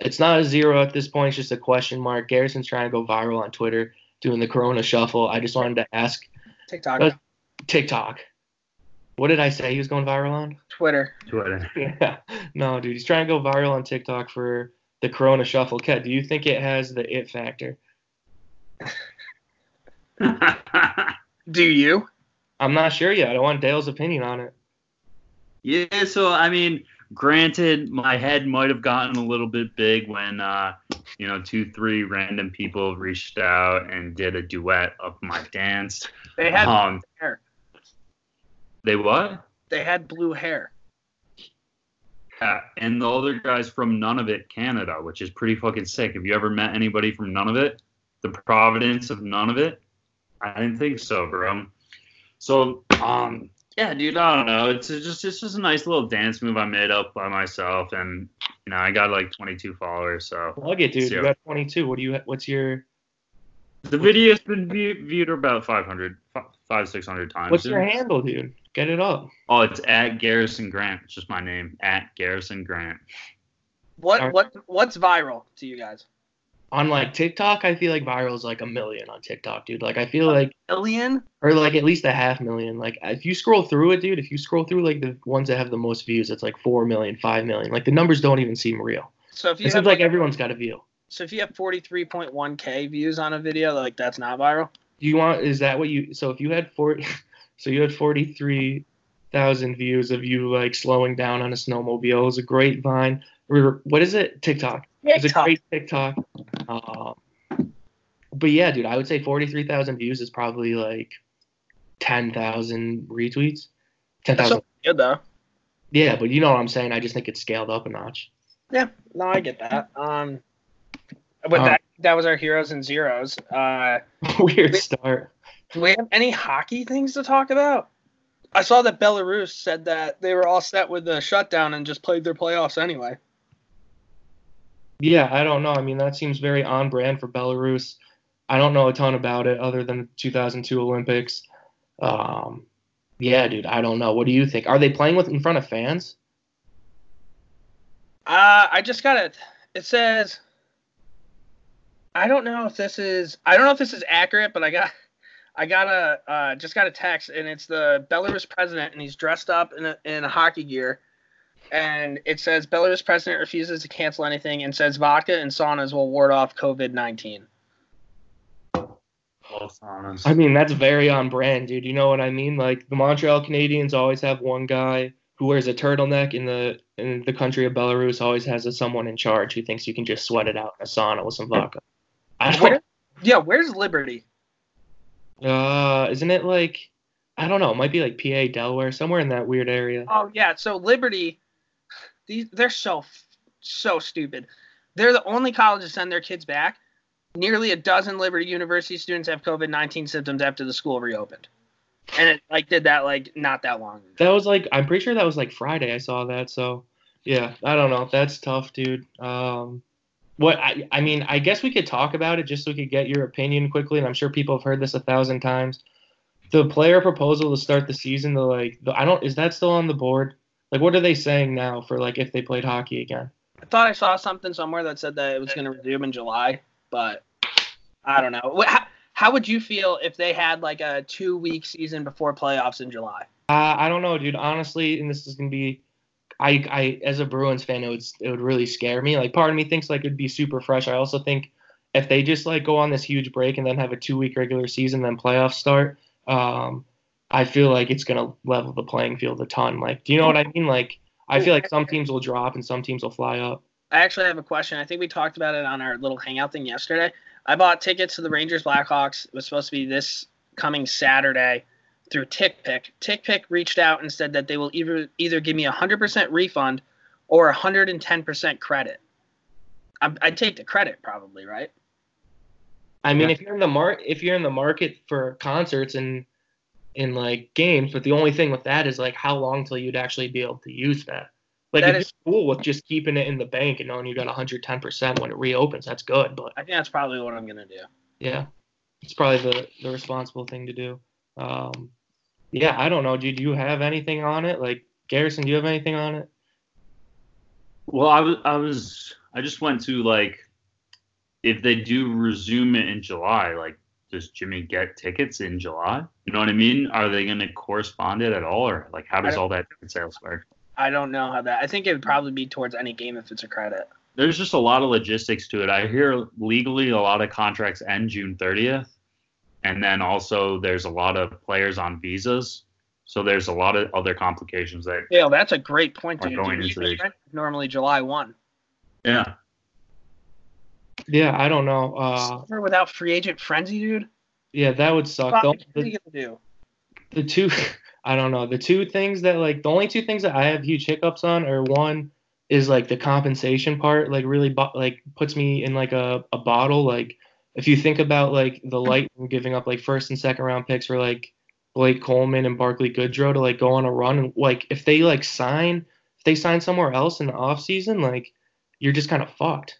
It's not a zero at this point. It's just a question mark. Garrison's trying to go viral on Twitter, doing the Corona shuffle. I just wanted to ask TikTok, That's- TikTok. What did I say he was going viral on? Twitter. Twitter. Yeah. No, dude, he's trying to go viral on TikTok for the Corona Shuffle. Ket, do you think it has the it factor? Do you? I'm not sure yet. I want Dale's opinion on it. Yeah, so I mean, granted, my head might have gotten a little bit big when, uh, you know, two, three random people reached out and did a duet of my dance. They had Um, hair. They what? They had blue hair. Yeah, and the other guys from Nunavut, Canada, which is pretty fucking sick. Have you ever met anybody from Nunavut? The Providence of Nunavut? I didn't think so, bro. So, um, yeah, dude, I don't know. It's just it's just a nice little dance move I made up by myself, and you know, I got like 22 followers. So Plug it, dude. See You ya. got 22. What do you? What's your? the video's been view- viewed about 500, fi- five, 600 times. What's your handle, dude? Get it up. Oh, it's at Garrison Grant. It's just my name, at Garrison Grant. What Alright. what what's viral to you guys? On like TikTok, I feel like viral is like a million on TikTok, dude. Like I feel like, million or like at least a half million. Like if you scroll through it, dude, if you scroll through like the ones that have the most views, it's like four million, five million. Like the numbers don't even seem real. So if you It have seems like everyone's got a view. so if you have 43.1k views on a video, like that's not viral. Do you want? Is that what you? So if you had forty, so you had forty three thousand views of you like slowing down on a snowmobile. It was a great Vine. Or what is it? TikTok. It's a TikTok. great TikTok. Um, but yeah, dude, I would say forty three thousand views is probably like ten thousand retweets. Ten That's thousand. so good though. Yeah, but you know what I'm saying. I just think it's scaled up a notch. Yeah, no, I get that. Um, but Uh, that that was our heroes and zeros. Uh, Weird start. Do we have any hockey things to talk about? I saw that Belarus said that they were all set with the shutdown and just played their playoffs anyway. Yeah, I don't know. I mean, that seems very on brand for Belarus. I don't know a ton about it other than the 2002 Olympics. Um, yeah, dude, I don't know. What do you think? Are they playing with in front of fans? Uh, I just got it. It says. I don't know if this is. I don't know if this is accurate, but I got. I got a uh, just got a text, and it's the Belarus president, and he's dressed up in a, in a hockey gear, and it says Belarus president refuses to cancel anything, and says vodka and saunas will ward off COVID nineteen. All saunas. I mean, that's very on brand, dude. You know what I mean? Like the Montreal Canadiens always have one guy who wears a turtleneck in the in the country of Belarus always has a, someone in charge who thinks you can just sweat it out in a sauna with some vodka. I don't, Where, yeah, where's Liberty? Uh, isn't it like I don't know, it might be like PA, Delaware, somewhere in that weird area. Oh yeah, so Liberty, these they're so so stupid. They're the only college to send their kids back. Nearly a dozen Liberty University students have COVID nineteen symptoms after the school reopened, and it like did that like not that long. ago. That was like I'm pretty sure that was like Friday I saw that. So yeah, I don't know. That's tough, dude. Um what I I mean, I guess we could talk about it just so we could get your opinion quickly, and I'm sure people have heard this a thousand times. The player proposal to start the season, the like the, I don't is that still on the board? Like what are they saying now for like if they played hockey again? I thought I saw something somewhere that said that it was going to resume in July, but I don't know. How, how would you feel if they had like a two week season before playoffs in July? Uh, I don't know, dude. Honestly, and this is gonna be, I, I as a Bruins fan, it would it would really scare me. Like part of me thinks like it'd be super fresh. I also think if they just like go on this huge break and then have a two week regular season, then playoffs start, um, I feel like it's gonna level the playing field a ton. Like, do you know what I mean? Like, I feel like some teams will drop and some teams will fly up. I actually have a question. I think we talked about it on our little hangout thing yesterday. I bought tickets to the Rangers Blackhawks. It was supposed to be this coming Saturday through TickPick. TickPick reached out and said that they will either either give me a 100% refund or 110% credit. I'm, I'd take the credit probably, right? I mean, Yeah. if you're in the mar- if you're in the market for concerts and in like games, but the only thing with that is like how long till you'd actually be able to use that. Like That if is- you're cool with just keeping it in the bank and knowing you got 110% when it reopens, that's good. But I think that's probably what I'm gonna do. yeah, it's probably the the responsible thing to do. Um, yeah, I don't know. Do do you have anything on it? Like Garrison, do you have anything on it? Well, I was, I was, I just went to like, if they do resume it in July, like, does Jimmy get tickets in July? You know what I mean? Are they going to correspond it at all, or like, how does all that ticket sales work? I don't know how that. I think it would probably be towards any game if it's a credit. There's just a lot of logistics to it. I hear legally a lot of contracts end June 30th, and then also there's a lot of players on visas, so there's a lot of other complications that. Yeah, that's a great point, Are going into the- normally July one. Yeah. Yeah, I don't know. Uh, Summer without free agent frenzy, dude. yeah, that would suck. Fuck, The- what are you gonna do? the two I don't know. The two things that like the only two things that I have huge hiccups on are one is like the compensation part like really bo- like puts me in like a, a bottle like if you think about like the Lightning giving up like first and second round picks for like Blake Coleman and Barclay Goodrow to like go on a run and like if they like sign if they sign somewhere else in the offseason like you're just kind of fucked.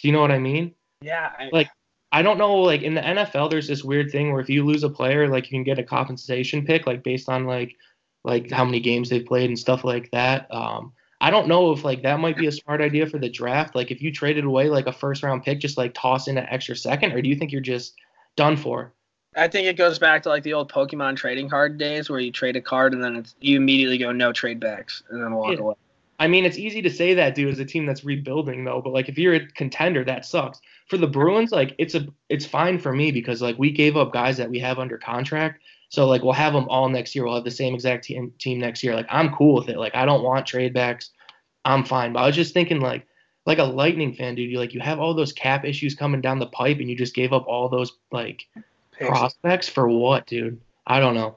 Do you know what I mean? Yeah, I, Like, I don't know, like in the NFL, there's this weird thing where if you lose a player, like you can get a compensation pick, like based on like like how many games they've played and stuff like that. Um, I don't know if like that might be a smart idea for the draft. Like if you traded away like a first round pick, just like toss in an extra second, or do you think you're just done for? I think it goes back to like the old Pokemon trading card days where you trade a card and then it's you immediately go no trade backs and then walk Yeah. away. I mean, it's easy to say that, dude, as a team that's rebuilding though. But like, if you're a contender, that sucks. For the Bruins, like, it's a it's fine for me because like we gave up guys that we have under contract, so like we'll have them all next year. We'll have the same exact team team next year. Like, I'm cool with it. Like, I don't want trade backs. I'm fine. But I was just thinking, like, like a Lightning fan, dude. You like you have all those cap issues coming down the pipe, and you just gave up all those like Picks. prospects for what, dude? I don't know.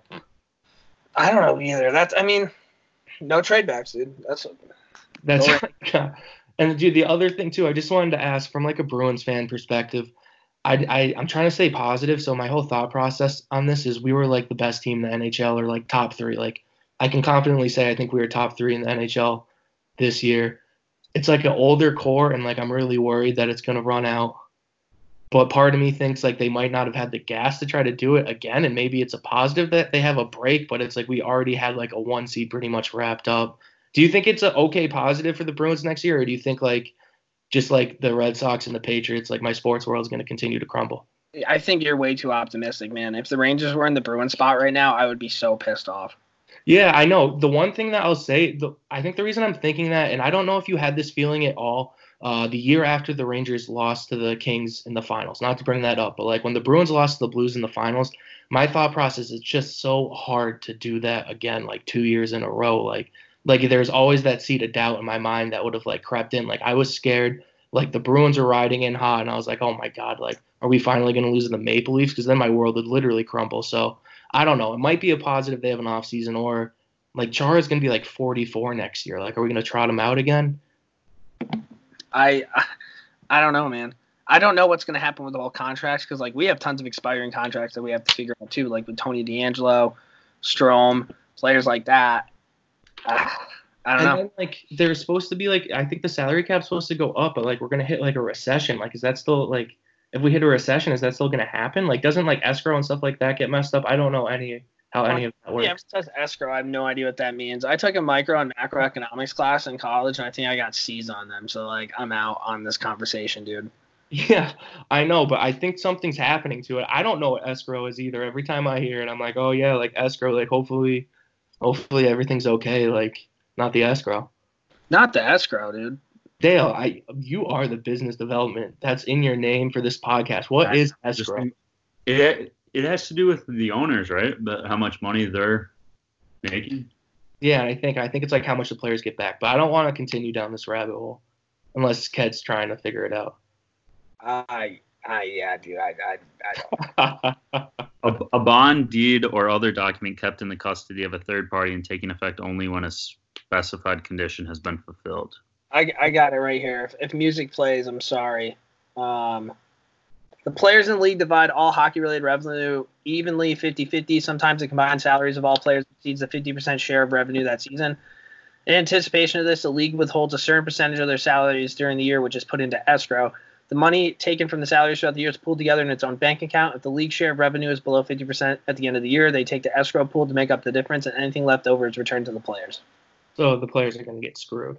I don't know either. That's I mean, no trade backs, dude. That's That's like, and dude, the other thing too, I just wanted to ask from like a Bruins fan perspective. I, I I'm trying to stay positive, so my whole thought process on this is we were like the best team in the NHL or like top three. Like I can confidently say I think we were top three in the NHL this year. It's like an older core, and like I'm really worried that it's gonna run out. But part of me thinks like they might not have had the gas to try to do it again, and maybe it's a positive that they have a break. But it's like we already had like a one seed pretty much wrapped up. Do you think it's a okay positive for the Bruins next year, or do you think like just like the Red Sox and the Patriots, like my sports world is going to continue to crumble? I think you're way too optimistic, man. If the Rangers were in the Bruin spot right now, I would be so pissed off. Yeah, I know. The one thing that I'll say, the, I think the reason I'm thinking that, and I don't know if you had this feeling at all uh, the year after the Rangers lost to the Kings in the finals. Not to bring that up, but like when the Bruins lost to the Blues in the finals, my thought process is just so hard to do that again, like two years in a row. Like, like there's always that seed of doubt in my mind that would have like crept in. Like I was scared, like the Bruins are riding in hot, and I was like, oh my god, like are we finally going to lose the Maple Leafs? Because then my world would literally crumble. So I don't know. It might be a positive they have an off season, or like Chara is going to be like 44 next year. Like, are we going to trot him out again? I I don't know, man. I don't know what's going to happen with all contracts because like we have tons of expiring contracts that we have to figure out too, like with Tony DeAngelo, Strome, players like that. I don't and know. then like they're supposed to be like I think the salary cap's supposed to go up, but like we're gonna hit like a recession. Like is that still like if we hit a recession, is that still gonna happen? Like doesn't like escrow and stuff like that get messed up? I don't know any how any of that works. Yeah, it says escrow. I have no idea what that means. I took a micro and macroeconomics class in college, and I think I got C's on them. So like, I'm out on this conversation, dude. Yeah, I know, but I think something's happening to it. I don't know what escrow is either. Every time I hear it, I'm like, oh yeah, like escrow. Like hopefully, hopefully everything's okay. Like not the escrow. Not the escrow, dude. Dale, I you are the business development that's in your name for this podcast. What is Just- escrow? It it has to do with the owners, right? But how much money they're making. Yeah, I think I think it's like how much the players get back. But I don't want to continue down this rabbit hole unless Ked's trying to figure it out. I, I, yeah, dude. I, I, I don't. A, a bond, deed, or other document kept in the custody of a third party and taking effect only when a specified condition has been fulfilled. I, I got it right here. If, if music plays, I'm sorry. Um, the players in the league divide all hockey related revenue evenly 50 50. Sometimes the combined salaries of all players exceeds the 50% share of revenue that season. In anticipation of this, the league withholds a certain percentage of their salaries during the year, which is put into escrow. The money taken from the salaries throughout the year is pooled together in its own bank account. If the league share of revenue is below 50% at the end of the year, they take the escrow pool to make up the difference, and anything left over is returned to the players. so the players are going to get screwed.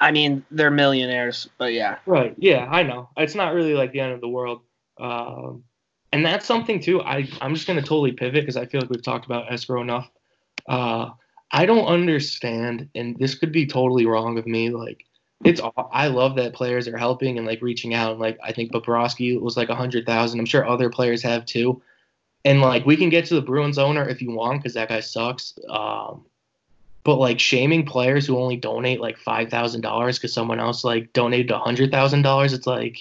I mean, they're millionaires, but yeah. Right. Yeah, I know. It's not really like the end of the world. Um, and that's something too. I I'm just going to totally pivot because I feel like we've talked about escrow enough. Uh, I don't understand, and this could be totally wrong of me. Like, it's I love that players are helping and like reaching out. And like I think Bobrovsky was like a hundred thousand. I'm sure other players have too. And like we can get to the Bruins owner if you want because that guy sucks. Um, but like shaming players who only donate like five thousand dollars because someone else like donated a hundred thousand dollars, it's like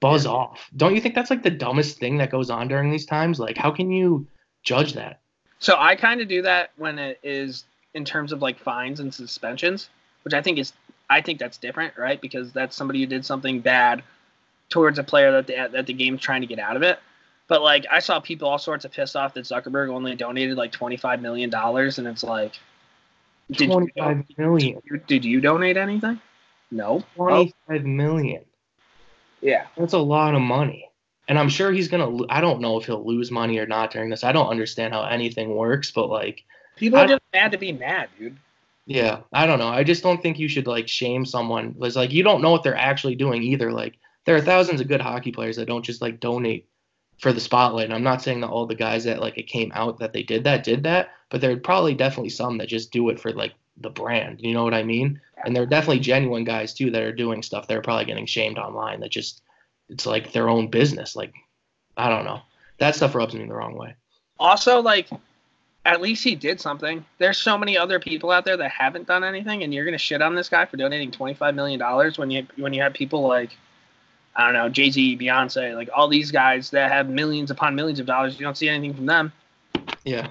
buzz off. Don't you think that's like the dumbest thing that goes on during these times? Like, how can you judge that? So I kind of do that when it is in terms of like fines and suspensions, which I think is I think that's different, right? Because that's somebody who did something bad towards a player that the that the game's trying to get out of it. But like I saw people all sorts of pissed off that Zuckerberg only donated like twenty five million dollars, and it's like, did you, Twenty-five million. did you donate anything? No. Oh, Twenty-five million. yeah. That's a lot of money. And I'm sure he's gonna. I don't know if he'll lose money or not during this. I don't understand how anything works, but like, People are just mad to be mad, dude. Yeah, I don't know. I just don't think you should like shame someone. It's like you don't know what they're actually doing either. Like there are thousands of good hockey players that don't just like donate for the spotlight. And I'm not saying that all the guys that like it came out that they did that did that, but there are probably definitely some that just do it for like the brand. You know what I mean? And there are definitely genuine guys too that are doing stuff They're probably getting shamed online. That just it's like their own business. Like I don't know. That stuff rubs me the wrong way. Also, like, at least he did something. There's so many other people out there that haven't done anything, and you're gonna shit on this guy for donating 25 million dollars when you when you have people like, I don't know, Jay Z, Beyonce, like all these guys that have millions upon millions of dollars. You don't see anything from them. Yeah.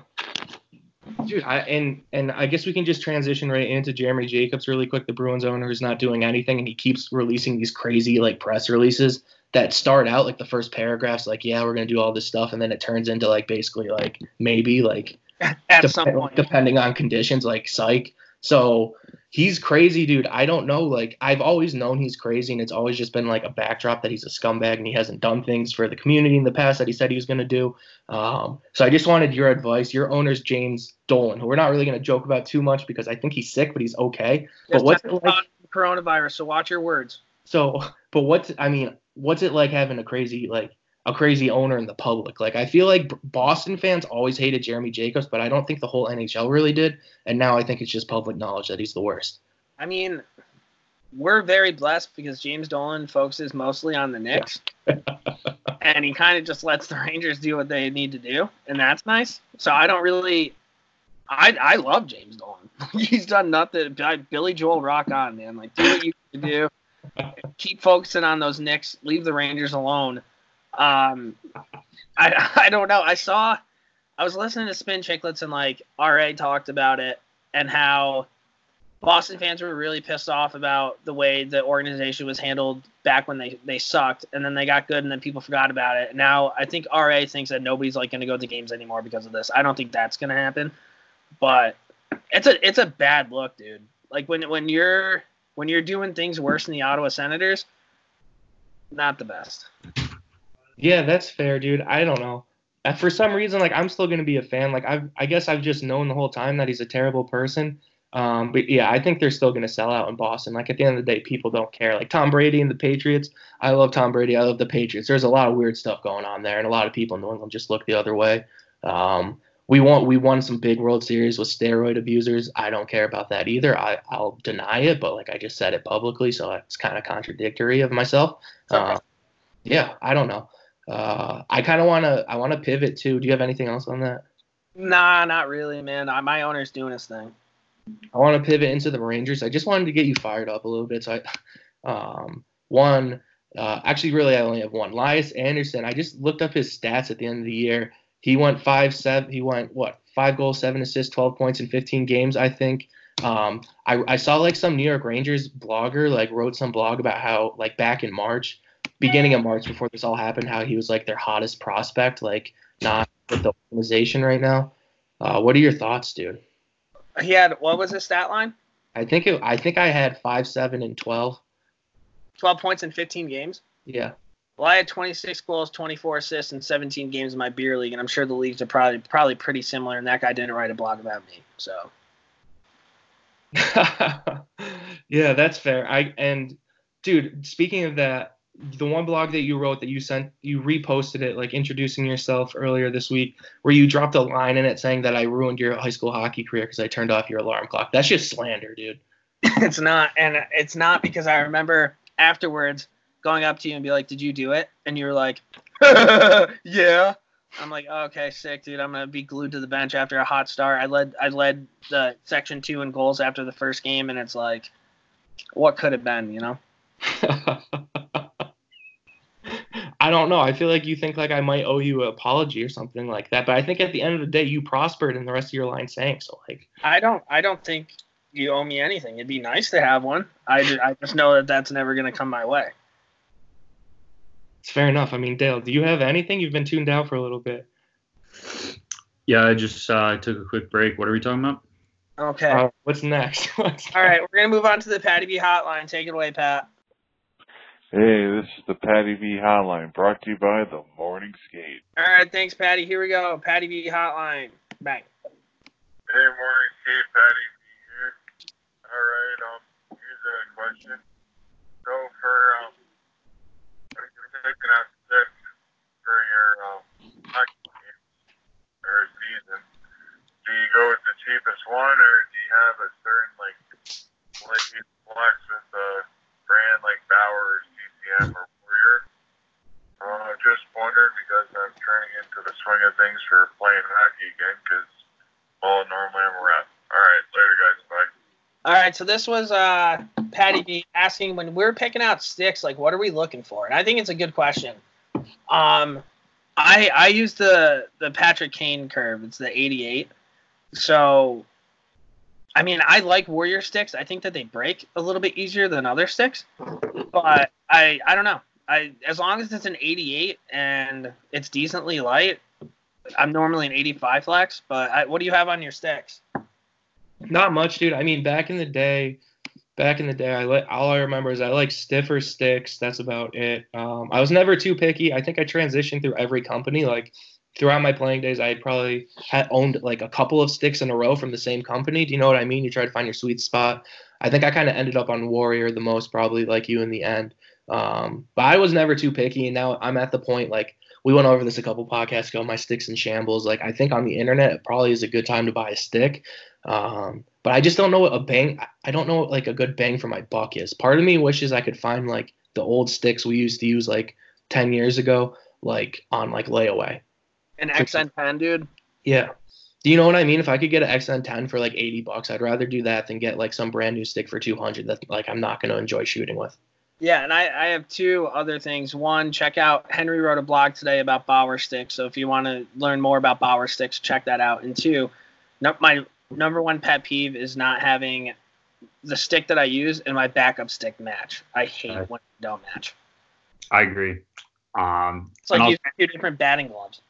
Dude, I, and and I guess we can just transition right into Jeremy Jacobs really quick, the Bruins owner who's not doing anything, and he keeps releasing these crazy like press releases that start out like the first paragraphs, like yeah, we're gonna do all this stuff, and then it turns into like basically like maybe like At dep- some point, depending on conditions, like psych. So he's crazy, dude. I don't know. Like I've always known he's crazy, and it's always just been like a backdrop that he's a scumbag and he hasn't done things for the community in the past that he said he was gonna do. Um, so I just wanted your advice. Your owner's James Dolan, who we're not really gonna joke about too much because I think he's sick, but he's okay. But what's it like? coronavirus. So watch your words. So, but what's I mean, what's it like having a crazy like a crazy owner in the public? Like I feel like Boston fans always hated Jeremy Jacobs, but I don't think the whole NHL really did. And now I think it's just public knowledge that he's the worst. I mean, we're very blessed because James Dolan focuses mostly on the Knicks, and he kind of just lets the Rangers do what they need to do, and that's nice. So I don't really, I I love James Dolan. He's done nothing. I- Billy Joel, rock on, man. Like do what you need do. Keep focusing on those Knicks. Leave the Rangers alone. Um, I I don't know. I saw, I was listening to Spin Chicklets and like Ra talked about it and how Boston fans were really pissed off about the way the organization was handled back when they, they sucked, and then they got good, and then people forgot about it. Now I think RA thinks that nobody's like going to go to games anymore because of this. I don't think that's going to happen, but it's a it's a bad look, dude. Like when when you're when you're doing things worse than the Ottawa Senators, not the best. Yeah, that's fair, dude. I don't know. Uh, For some reason, like I'm still gonna be a fan. Like I've, I guess I've just known the whole time that he's a terrible person. Um, but yeah, I think they're still gonna sell out in Boston. Like at the end of the day, people don't care. Like Tom Brady and the Patriots. I love Tom Brady. I love the Patriots. There's a lot of weird stuff going on there, and a lot of people in New England just look the other way. Um, we want we won some big World Series with steroid abusers. I don't care about that either. I, I'll deny it, but like I just said it publicly, so it's kind of contradictory of myself. Uh, yeah, I don't know. Uh, I kind of want to. I want to pivot too. Do you have anything else on that? Nah, not really, man. I, my owner's doing his thing. I want to pivot into the Rangers. I just wanted to get you fired up a little bit. So I, um, one, uh, actually, really, I only have one. Elias Andersson. I just looked up his stats at the end of the year. He went five seven. He went what? Five goals, seven assists, twelve points in fifteen games. I think. Um, I, I saw like some New York Rangers blogger like wrote some blog about how like back in March, beginning of March before this all happened, how he was like their hottest prospect, like not with the organization right now. Uh, what are your thoughts, dude? He had what was his stat line? I think it, I think I had five, seven, and twelve. Twelve points in fifteen games. Yeah. Well, I had 26 goals, 24 assists, and 17 games in my beer league, and I'm sure the leagues are probably probably pretty similar. And that guy didn't write a blog about me, so yeah, that's fair. I and dude, speaking of that, the one blog that you wrote that you sent, you reposted it, like introducing yourself earlier this week, where you dropped a line in it saying that I ruined your high school hockey career because I turned off your alarm clock. That's just slander, dude. it's not, and it's not because I remember afterwards going up to you and be like, "Did you do it?" And you were like, "Yeah." I'm like, oh, okay, sick, dude. I'm gonna be glued to the bench after a hot start. I led, I led the section two in goals after the first game, and it's like, what could have been, you know? I don't know. I feel like you think like I might owe you an apology or something like that, but I think at the end of the day, you prospered and the rest of your line sank. So like, I don't, I don't think you owe me anything. It'd be nice to have one. I, ju- I just know that that's never gonna come my way. it's fair enough. I mean, Dale, do you have anything? You've been tuned out for a little bit. Yeah, I just uh, took a quick break. What are we talking about? Okay. Uh, what's next? What's All right, we're gonna move on to the Patty B hotline. Take it away, Pat. Hey, this is the Patty V Hotline brought to you by the Morning Skate. All right, thanks, Patty. Here we go. Patty V hotline. Bang. Hey, Morning Skate, Patty B here. All right, um, here's a question. So for um, are you taking out six for your um hockey game or season? Do you go with the cheapest one, or do you have a certain like blade flex with a brand like Bauer or or? Uh, just wondering because I'm turning into the swing of things for playing hockey again because all normally I'm around. All right, later guys, bye. All right, so this was uh, Patty B asking when we're picking out sticks, like what are we looking for? And I think it's a good question. Um, I I use the the Patrick Kane curve. It's the 88. So, I mean, I like Warrior sticks. I think that they break a little bit easier than other sticks, but I I don't know. I as long as it's an 88 and it's decently light, I'm normally an 85 flex. But I, what do you have on your sticks? Not much, dude. I mean, back in the day, back in the day, I like all I remember is I like stiffer sticks. That's about it. Um, I was never too picky. I think I transitioned through every company. Like throughout my playing days, I probably had owned like a couple of sticks in a row from the same company. Do you know what I mean? You try to find your sweet spot. I think I kind of ended up on Warrior the most, probably like you in the end. Um, but I was never too picky, and now I'm at the point like we went over this a couple podcasts ago. My sticks in shambles. Like I think on the internet, it probably is a good time to buy a stick. Um, but I just don't know what a bang. I don't know what like a good bang for my buck is. Part of me wishes I could find like the old sticks we used to use like ten years ago, like on like layaway. An XN10, dude. Yeah. Do you know what I mean? If I could get an XN10 for like 80 bucks, I'd rather do that than get like some brand new stick for 200 that like I'm not going to enjoy shooting with. Yeah, and I, I have two other things. One, check out Henry wrote a blog today about Bauer sticks. So if you want to learn more about Bauer sticks, check that out. And two, no, my number one pet peeve is not having the stick that I use and my backup stick match. I hate Right. when they don't match. I agree. Um, It's like and I'll- using two different batting gloves.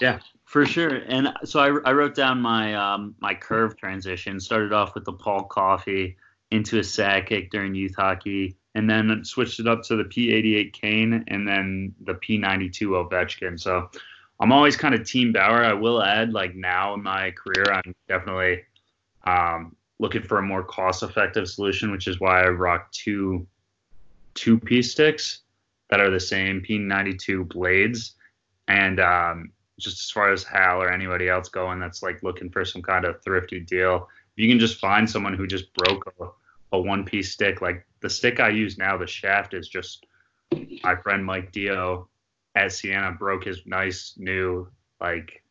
Yeah, for sure. And so I, I wrote down my um, my curve transition. Started off with the Paul Coffey into a Sakic during youth hockey, and then switched it up to the P88 Kane and then the P92 Ovechkin. So I'm always kind of Team Bauer. I will add, like now in my career, I'm definitely um, looking for a more cost-effective solution, which is why I rock two two piece sticks that are the same P92 blades. And um, just as far as Hal or anybody else going that's like looking for some kind of thrifty deal, you can just find someone who just broke a, a one piece stick, like the stick I use now, the shaft is just my friend Mike Dio at Siena broke his nice new like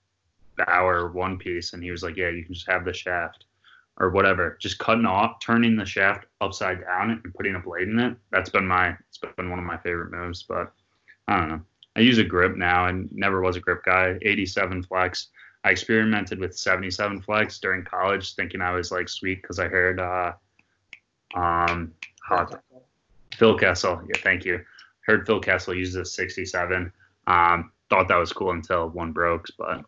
Bauer one piece, and he was like, "Yeah, you can just have the shaft." Or whatever, just cutting off, turning the shaft upside down and putting a blade in it. That's been my, it's been one of my favorite moves. But I don't know. I use a grip now and never was a grip guy. 87 flex. I experimented with 77 flex during college, thinking I was like sweet because I heard uh, um, hot, Phil Kessel. Yeah, thank you. Heard Phil Kessel uses a 67. Um, thought that was cool until one broke, but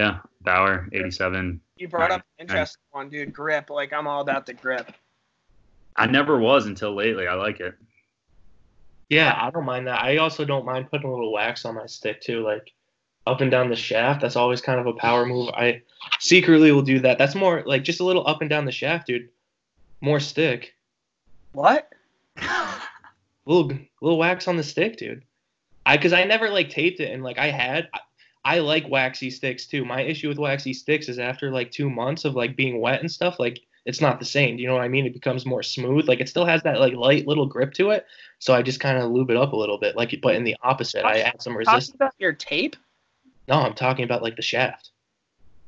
yeah, Bauer 87. You brought up an interesting one, dude. Grip. Like I'm all about the grip. I never was until lately. I like it. Yeah, I don't mind that. I also don't mind putting a little wax on my stick too, like up and down the shaft. That's always kind of a power move. I secretly will do that. That's more like just a little up and down the shaft, dude. More stick. What? little little wax on the stick, dude. I because I never like taped it and like I had. I, I like waxy sticks too. My issue with waxy sticks is after like two months of like being wet and stuff, like it's not the same. Do you know what I mean? It becomes more smooth. Like it still has that like light little grip to it. So I just kind of lube it up a little bit. Like but in the opposite, I add some Talking resistance. about your tape, No, I'm talking about like the shaft.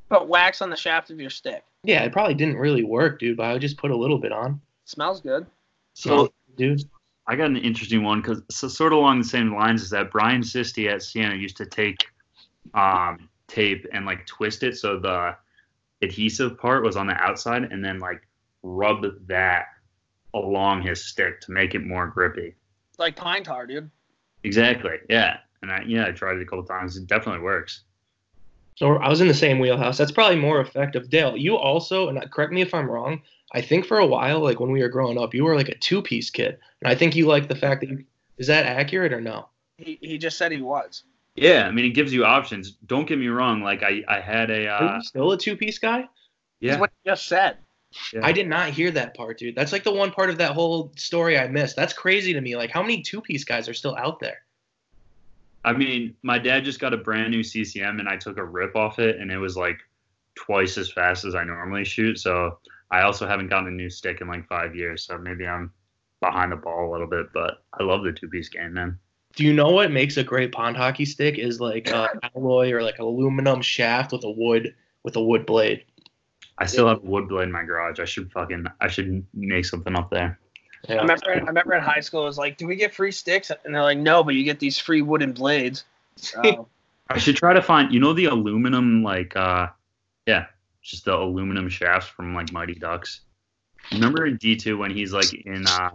but wax on the shaft of your stick. Yeah, it probably didn't really work, dude. But I would just put a little bit on. Smells good. So, dude. I got an interesting one because so, sort of along the same lines is that Brian Sisti at Siena used to take um, tape and like twist it so the adhesive part was on the outside and then like rub that along his stick to make it more grippy. Like pine tar, dude. Exactly. Yeah. And I yeah, I tried it a couple times. It definitely works. So I was in the same wheelhouse. That's probably more effective. Dale, you also, and correct me if I'm wrong, I think for a while, like when we were growing up, you were like a two piece kid. And I think you like the fact that you, is that accurate or no? He, he just said he was. Yeah, I mean it gives you options. Don't get me wrong. Like I I had a Are uh, you still a two piece guy? yeah. That's what he just said. yeah. I did not hear that part, dude. That's like the one part of that whole story I missed. That's crazy to me. Like, how many two piece guys are still out there? I mean, my dad just got a brand new CCM and I took a rip off it and it was like twice as fast as I normally shoot. So I also haven't gotten a new stick in like five years. So maybe I'm behind the ball a little bit, but I love the two piece game, man. Do you know what makes a great pond hockey stick? Is like a alloy or like an aluminum shaft with a wood with a wood blade. I still have a wood blade in my garage. I should fucking I should make something up there. I remember, I remember in high school, it was like, do we get free sticks? And they're like, no, but you get these free wooden blades. So, I should try to find you know the aluminum like uh yeah, just the aluminum shafts from like Mighty Ducks. Remember in D two when he's like in uh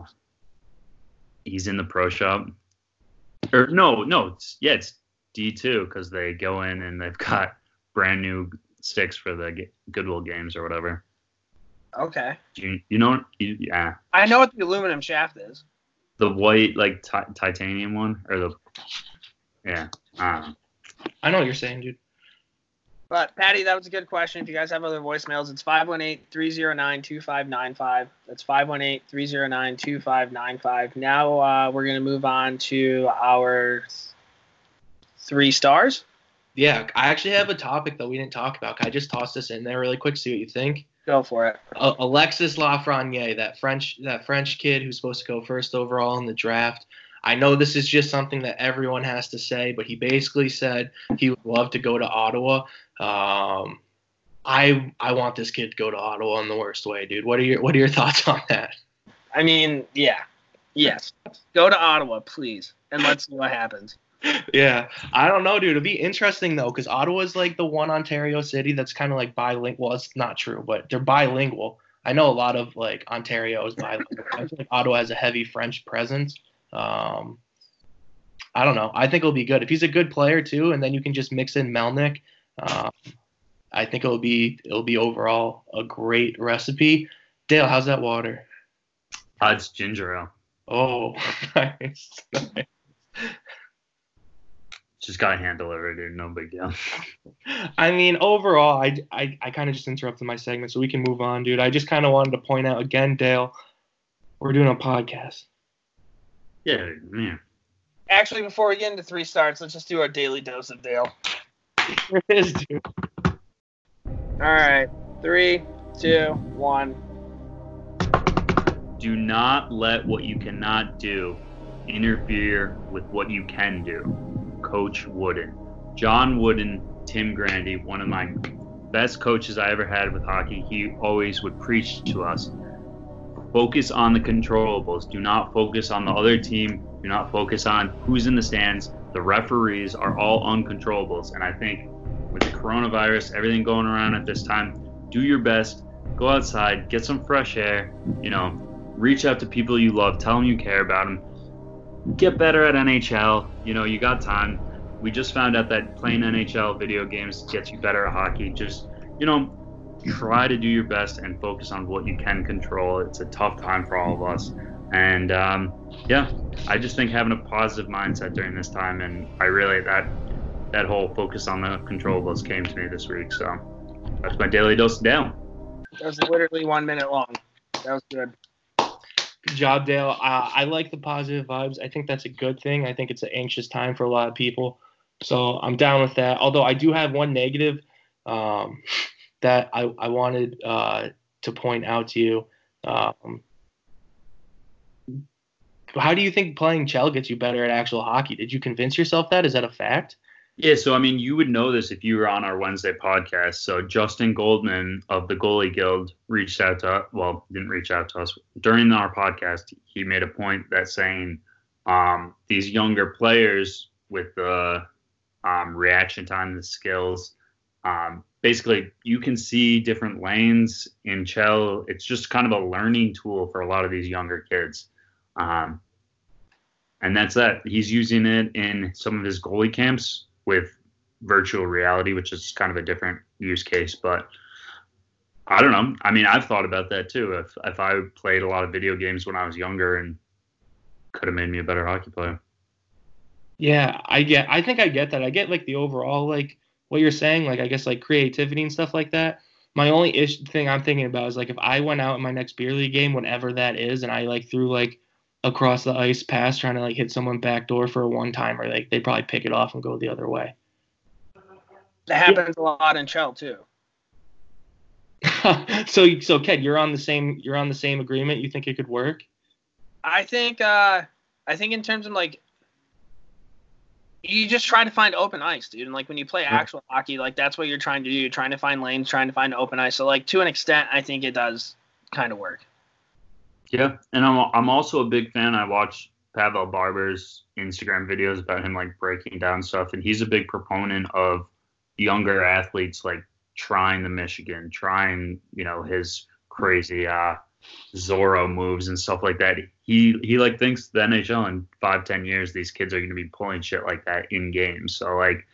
he's in the pro shop? Or no, no, it's, yeah, it's D two because they go in and they've got brand new sticks for the G- Goodwill games or whatever. okay. You you know you, yeah I know what the aluminum shaft is. the white like ti- titanium one or the yeah um, I know what you're saying, dude. But Patty, that was a good question. If you guys have other voicemails, it's 518-309-2595. That's 518-309-2595. Now uh, we're gonna move on to our three stars. Yeah, I actually have a topic that we didn't talk about. Can I just toss this in there really quick, see what you think? Go for it. uh, Alexis Lafreniere, that French that French kid who's supposed to go first overall in the draft. I know this is just something that everyone has to say, but he basically said he would love to go to Ottawa. Um, I I want this kid to go to Ottawa in the worst way, dude. What are your What are your thoughts on that? I mean, yeah, yes. Go to Ottawa, please, and let's see what happens. yeah, I don't know, dude. It'd be interesting though, because Ottawa's like the one Ontario city that's kind of like bilingual. Well, it's not true, but they're bilingual. I know a lot of like Ontario is bilingual. I feel like Ottawa has a heavy French presence. Um, I don't know. I think it'll be good if he's a good player too, and then you can just mix in Melnyk. Um, I think it'll be it'll be overall a great recipe. Dale, how's that water? Uh, it's ginger ale. Oh, nice. nice. Just got a hand delivered, dude. No big deal. I mean, overall, I, I, I kind of just interrupted my segment, so we can move on, dude. I just kind of wanted to point out again, Dale, we're doing a podcast. Yeah, yeah. Actually, before we get into three stars, let's just do our daily dose of Dale. Here it is, dude. All right, three, two, one. Do not let what you cannot do interfere with what you can do. Coach Wooden. John Wooden, Tim Grandy, one of my best coaches I ever had with hockey. He always would preach to us focus on the controllables. Do not focus on the other team. Do not focus on who's in the stands. The referees are all uncontrollables. And I think with the coronavirus, everything going around at this time, do your best. Go outside, get some fresh air. You know, reach out to people you love. Tell them you care about them. Get better at NHL. You know, you got time. We just found out that playing NHL video games gets you better at hockey. Just, you know, try to do your best and focus on what you can control. It's a tough time for all of us. And um, yeah, I just think having a positive mindset during this time, and I really that that whole focus on the controllables came to me this week. So that's my daily dose of down. That was literally one minute long. That was good. Good job, Dale. Uh, I like the positive vibes. I think that's a good thing. I think it's an anxious time for a lot of people. So I'm down with that. Although I do have one negative um, that I, I wanted uh, to point out to you. Um, how do you think playing CHEL gets you better at actual hockey? Did you convince yourself that? Is that a fact? Yeah, so I mean, you would know this if you were on our Wednesday podcast. So Justin Goldman of the Goalie Guild reached out to well, didn't reach out to us during our podcast. He made a point that saying um, these younger players with the um, reaction time, the skills, um, basically you can see different lanes in CHEL. It's just kind of a learning tool for a lot of these younger kids. Um, and that's that. He's using it in some of his goalie camps with virtual reality, which is kind of a different use case. But I don't know. I mean, I've thought about that too. If if I played a lot of video games when I was younger and could have made me a better hockey player. Yeah, I get. I think I get that. I get like the overall like what you're saying. Like I guess like creativity and stuff like that. My only ish thing I'm thinking about is like if I went out in my next beer league game, whatever that is, and I like threw like across the ice pass trying to like hit someone back door for a one timer, like they'd probably pick it off and go the other way. That happens a lot in CHEL too. so so Ked, you're on the same you're on the same agreement. You think it could work? I think uh I think in terms of like you just try to find open ice, dude. And like when you play actual hockey, like that's what you're trying to do. You're trying to find lanes, trying to find open ice. So like to an extent, I think it does kind of work. Yeah, and I'm I'm also a big fan. I watch Pavel Barber's Instagram videos about him like breaking down stuff, and he's a big proponent of younger athletes like trying the Michigan, trying you know his crazy uh Zorro moves and stuff like that. He he like thinks the NHL in five ten years these kids are going to be pulling shit like that in games. So like,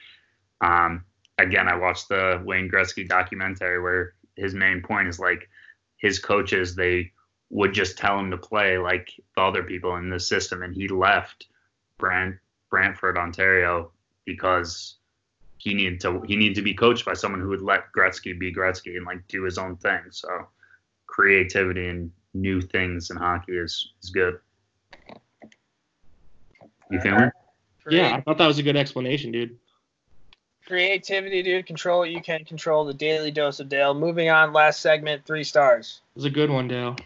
um, again, I watched the Wayne Gretzky documentary where his main point is like his coaches they would just tell him to play like the other people in the system, and he left Brant Brantford, Ontario, because he needed to he needed to be coached by someone who would let Gretzky be Gretzky and like do his own thing. So creativity and new things in hockey is is good. You feel me? Yeah, I thought that was a good explanation, dude. Creativity, dude. Control what you can control. The daily dose of Dale. Moving on. Last segment. Three stars. It was a good one, Dale.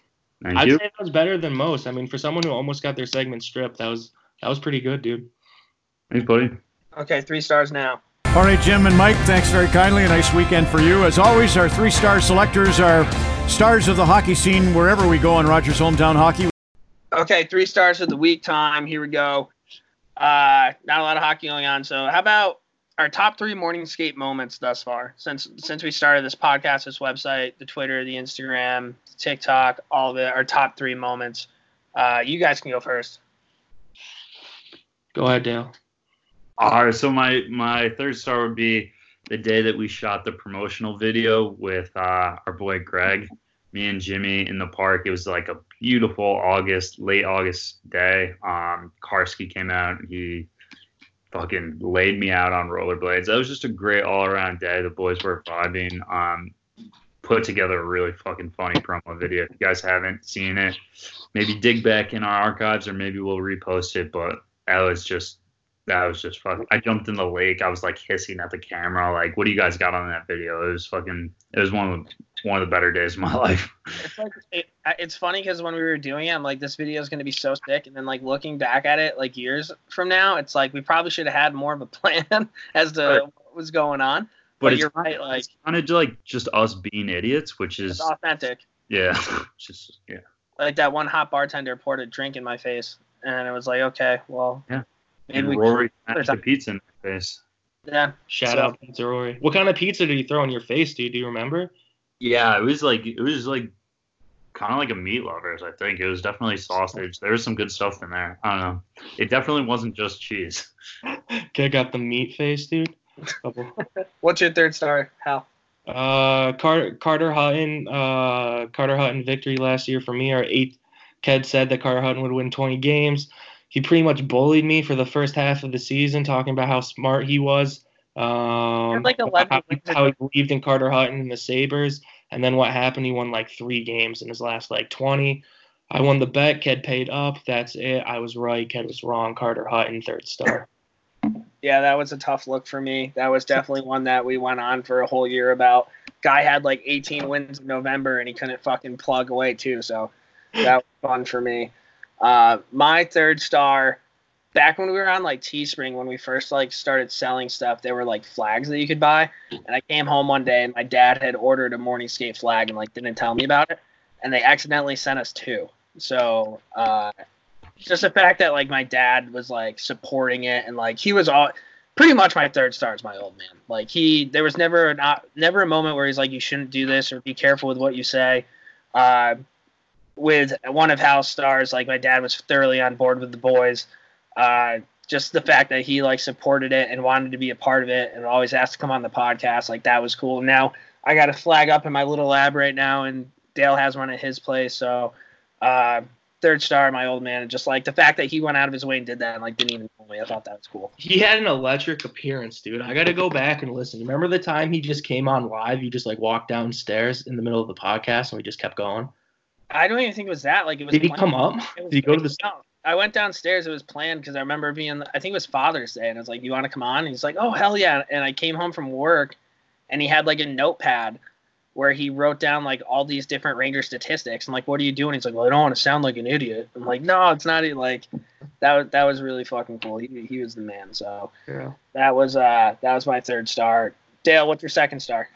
Thank I'd you. say that was better than most. I mean, for someone who almost got their segment stripped, that was that was pretty good, dude. Thanks, buddy. Okay, three stars now. All right, Jim and Mike, thanks very kindly. A nice weekend for you. As always, our three star selectors are stars of the hockey scene wherever we go in Rogers Hometown Hockey. Okay, three stars of the week time. Here we go. Uh, not a lot of hockey going on. So how about our top three morning skate moments thus far since since we started this podcast, this website, the Twitter, the Instagram, the TikTok, all of it. Our top three moments. Uh, you guys can go first. Go ahead, Dale. All right, so my my third star would be the day that we shot the promotional video with uh, our boy Greg, me and Jimmy in the park. It was like a beautiful August, late August day. Um, Karski came out. He fucking laid me out on rollerblades. That was just a great all around day. The boys were vibing. Um, put together a really fucking funny promo video. If you guys haven't seen it, maybe dig back in our archives or maybe we'll repost it. But that was just that was just fucking. I jumped in the lake. I was like hissing at the camera. Like, what do you guys got on that video? It was fucking. It was one of one of the better days of my life. It's like it, it's funny because when we were doing it, I'm like, this video is going to be so sick, and then like looking back at it, like years from now, it's like we probably should have had more of a plan as to Right. what was going on. But, it's you're kind right, of, like it's kind of like just us being idiots, which is authentic. yeah, just yeah. Like that one hot bartender poured a drink in my face, and it was like, okay, well, Yeah. And we, Rory smashed the pizza in my face. yeah. Shout So- out Pizza Rory. What kind of pizza did he throw in your face, dude? Do you remember? Yeah, it was like it was like kind of like a meat lovers. I think it was definitely sausage. There was some good stuff in there. I don't know. It definitely wasn't just cheese. Kid got the meat face, dude. What's your third star, Hal? Uh, Carter Carter Hutton, uh, Carter Hutton victory last year for me. Our eighth. Ked said that Carter Hutton would win 20 games. He pretty much bullied me for the first half of the season, talking about how smart he was. Um, like 11 how, how he believed in Carter Hutton and the Sabres. And then what happened? He won like three games in his last like 20. I won the bet. Ked paid up. That's it. I was right. Ked was wrong. Carter Hutton, third star. Yeah, that was a tough look for me. That was definitely one that we went on for a whole year about. Guy had like 18 wins in November and he couldn't fucking plug away too. So that was fun for me. Uh, my third star, back when we were on like Teespring, when we first like started selling stuff, there were like flags that you could buy. And I came home one day and my dad had ordered a morning skate flag and like didn't tell me about it. And they accidentally sent us two. So uh, just the fact that like my dad was like supporting it and like he was all pretty much my third star is my old man. Like he there was never not never a moment where he's like you shouldn't do this or be careful with what you say. Uh, with one of Hal's stars, like my dad was thoroughly on board with the boys. Uh, just the fact that he like supported it and wanted to be a part of it and always asked to come on the podcast, like that was cool. Now I got a flag up in my little lab right now, and Dale has one at his place. So uh, third star, my old man, and just like the fact that he went out of his way and did that and like didn't even tell me, I thought that was cool. He had an electric appearance, dude. I got to go back and listen. Remember the time he just came on live? You just like walked downstairs in the middle of the podcast and we just kept going. I don't even think it was that. Like it was. Did he come up? Did he go to the? No, I went downstairs. It was planned because I remember being. I think it was Father's Day, and I was like, "You want to come on?" And he's like, "Oh hell yeah!" And I came home from work, and he had like a notepad where he wrote down like all these different Ranger statistics. I'm like, "What are you doing?" He's like, "Well, I don't want to sound like an idiot." I'm like, "No, it's not it." Like that. Was, that was really fucking cool. He he was the man. So Yeah. that was uh that was my third star. Dale, what's your second star?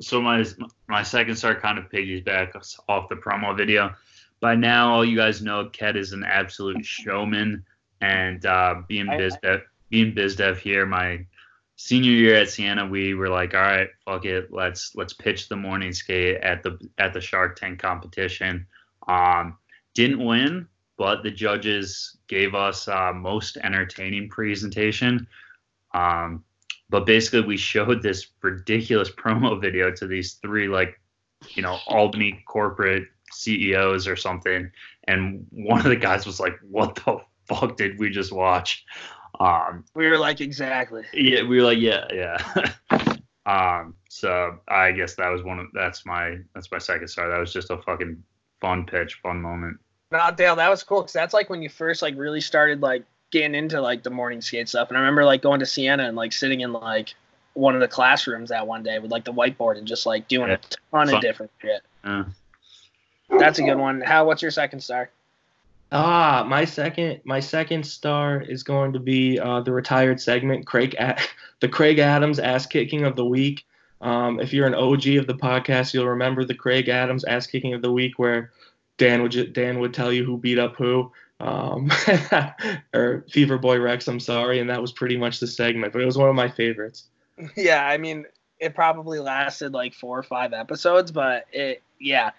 So my my second star kind of piggybacks off the promo video. By now, all you guys know, Ked is an absolute showman, and uh, being I- biz dev, being biz dev here, my senior year at Siena, we were like, all right, fuck it, let's let's pitch the morning skate at the at the Shark Tank competition. Um, didn't win, but the judges gave us uh, most entertaining presentation. Um, but basically, we showed this ridiculous promo video to these three, like, you know, Albany corporate CEOs or something. And one of the guys was like, What the fuck did we just watch? Um, We were like, exactly. yeah, we were like, Yeah, yeah. um, so I guess that was one of that's my that's my second star. That was just a fucking fun pitch, fun moment. No, Dale, that was cool because that's like when you first like really started like getting into like the morning skate stuff. And I remember like going to Siena and like sitting in like one of the classrooms that one day with like the whiteboard and just like doing Yeah. a ton Fun. of different shit. Uh, That's a good one. How? What's your second star? Ah, my second my second star is going to be uh, the retired segment, Craig, A- the Craig Adams ass kicking of the week. Um, if you're an OG of the podcast, you'll remember the Craig Adams ass kicking of the week, where Dan would ju- Dan would tell you who beat up who, um, or Fever Boy Rex. I'm sorry, and that was pretty much the segment, but it was one of my favorites. Yeah, I mean, it probably lasted like four or five episodes, but it, yeah,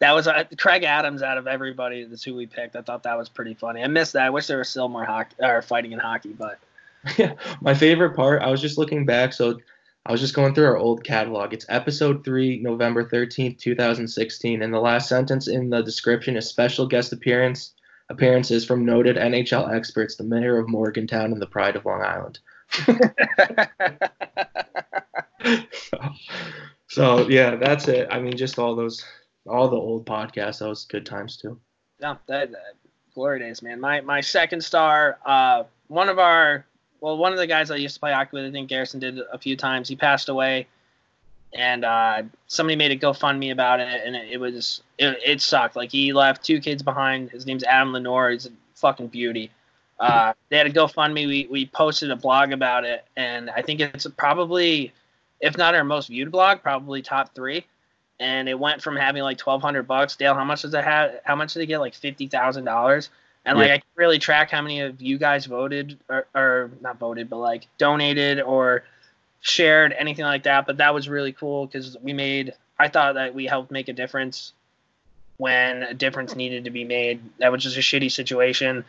that was uh, Craig Adams out of everybody. That's who we picked. I thought that was pretty funny. I missed that. I wish there was still more hockey or fighting in hockey, but yeah, my favorite part, I was just looking back, so I was just going through our old catalog. It's episode three, November 13th, 2016, and the last sentence in the description is special guest appearance appearances from noted NHL experts, the mayor of Morgantown and the pride of Long Island. so, so, yeah, that's it. I mean, just all those, all the old podcasts. That was good times too. no, that, that glory days, man. My my second star, uh, one of our, well, one of the guys I used to play hockey with, I think Garrison did a few times. He passed away, and uh, somebody made a GoFundMe about it, and it, it was it, it sucked. Like he left two kids behind. His name's Adam Lenore. He's a fucking beauty. Uh, they had a GoFundMe. We we posted a blog about it, and I think it's probably, if not our most viewed blog, probably top three. And it went from having like twelve hundred bucks. Dale, how much does it have? How much did it get? Like fifty thousand dollars. And like I can really track how many of you guys voted or, or not voted, but like donated or shared anything like that. But that was really cool because we made. I thought that we helped make a difference when a difference needed to be made. That was just a shitty situation,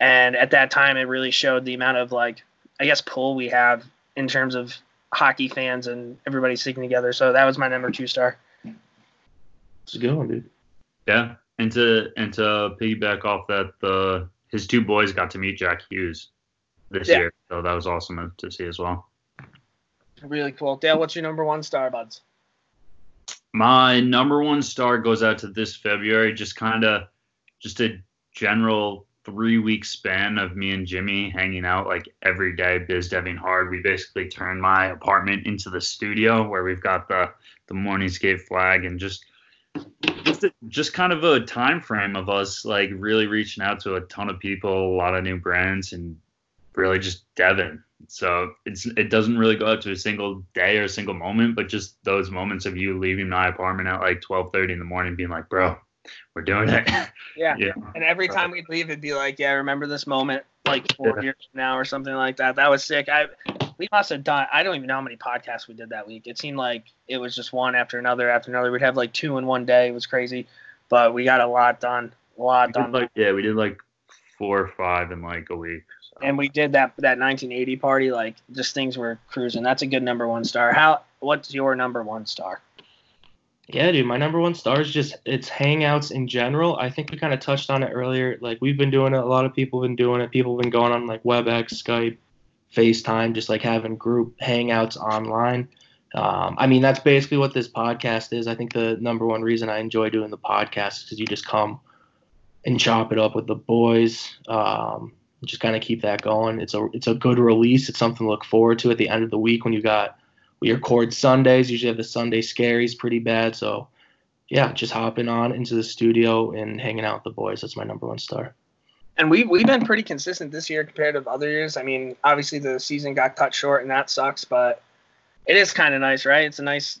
and at that time, it really showed the amount of like, I guess, pull we have in terms of hockey fans and everybody sticking together. So that was my number two star. It's a good one, dude. yeah, and to and to piggyback off that, the his two boys got to meet Jack Hughes this Yeah. year, so that was awesome to see as well. Really cool. Dale, what's your number one star, buds? My number one star goes out to this February, just kind of just a general three week span of me and Jimmy hanging out like every day, biz deving hard. We basically turned my apartment into the studio where we've got the the morning skate flag and just just a, just kind of a time frame of us like really reaching out to a ton of people, a lot of new brands, and really just Devin. So it's it doesn't really go out to a single day or a single moment, but just those moments of you leaving my apartment at like twelve thirty in the morning, being like, "Bro, we're doing it." Yeah. yeah, And every time we'd leave, it'd be like, yeah, remember this moment like four Yeah. years from now or something like that. That was sick. I we must have done. I don't even know how many podcasts we did that week. It seemed like it was just one after another after another. We'd have like two in one day. It was crazy, but we got a lot done. A lot we done. like yeah, we did like four or five in like a week. So. and we did that that 1980 party. Like just things were cruising. That's a good number one star. How? What's your number one star? Yeah, dude, my number one star is just it's hangouts in general. I think we kind of touched on it earlier. Like we've been doing it, a lot of people have been doing it. People have been going on like WebEx, Skype, FaceTime, just like having group hangouts online. Um, I mean, that's basically what this podcast is. I think the number one reason I enjoy doing the podcast is you just come and chop it up with the boys. Um, just kind of keep that going. It's a it's a good release. It's something to look forward to at the end of the week when you got we record Sundays. Usually have the Sunday scaries pretty bad. So yeah, just hopping on into the studio and hanging out with the boys. That's my number one star. And we we've been pretty consistent this year compared to other years. I mean, obviously the season got cut short and that sucks, but it is kind of nice, right? It's a nice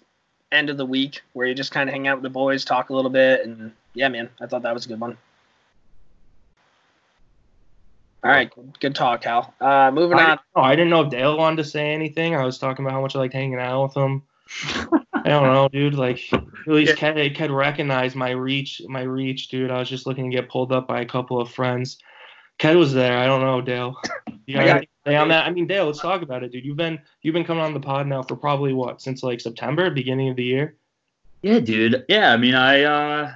end of the week where you just kind of hang out with the boys, talk a little bit, and yeah, man, I thought that was a good one. All right, good talk, Cal. Uh, moving I on. know, I didn't know if Dale wanted to say anything. I was talking about how much I liked hanging out with him. I don't know, dude. Like at least Ked, Ked recognized my reach, my reach, dude. I was just looking to get pulled up by a couple of friends. Ked was there. I don't know, Dale. You got I got- anything to say on that? I mean, Dale, let's talk about it, dude. You've been you've been coming on the pod now for probably what since like September, beginning of the year. Yeah, dude. Yeah, I mean, I uh,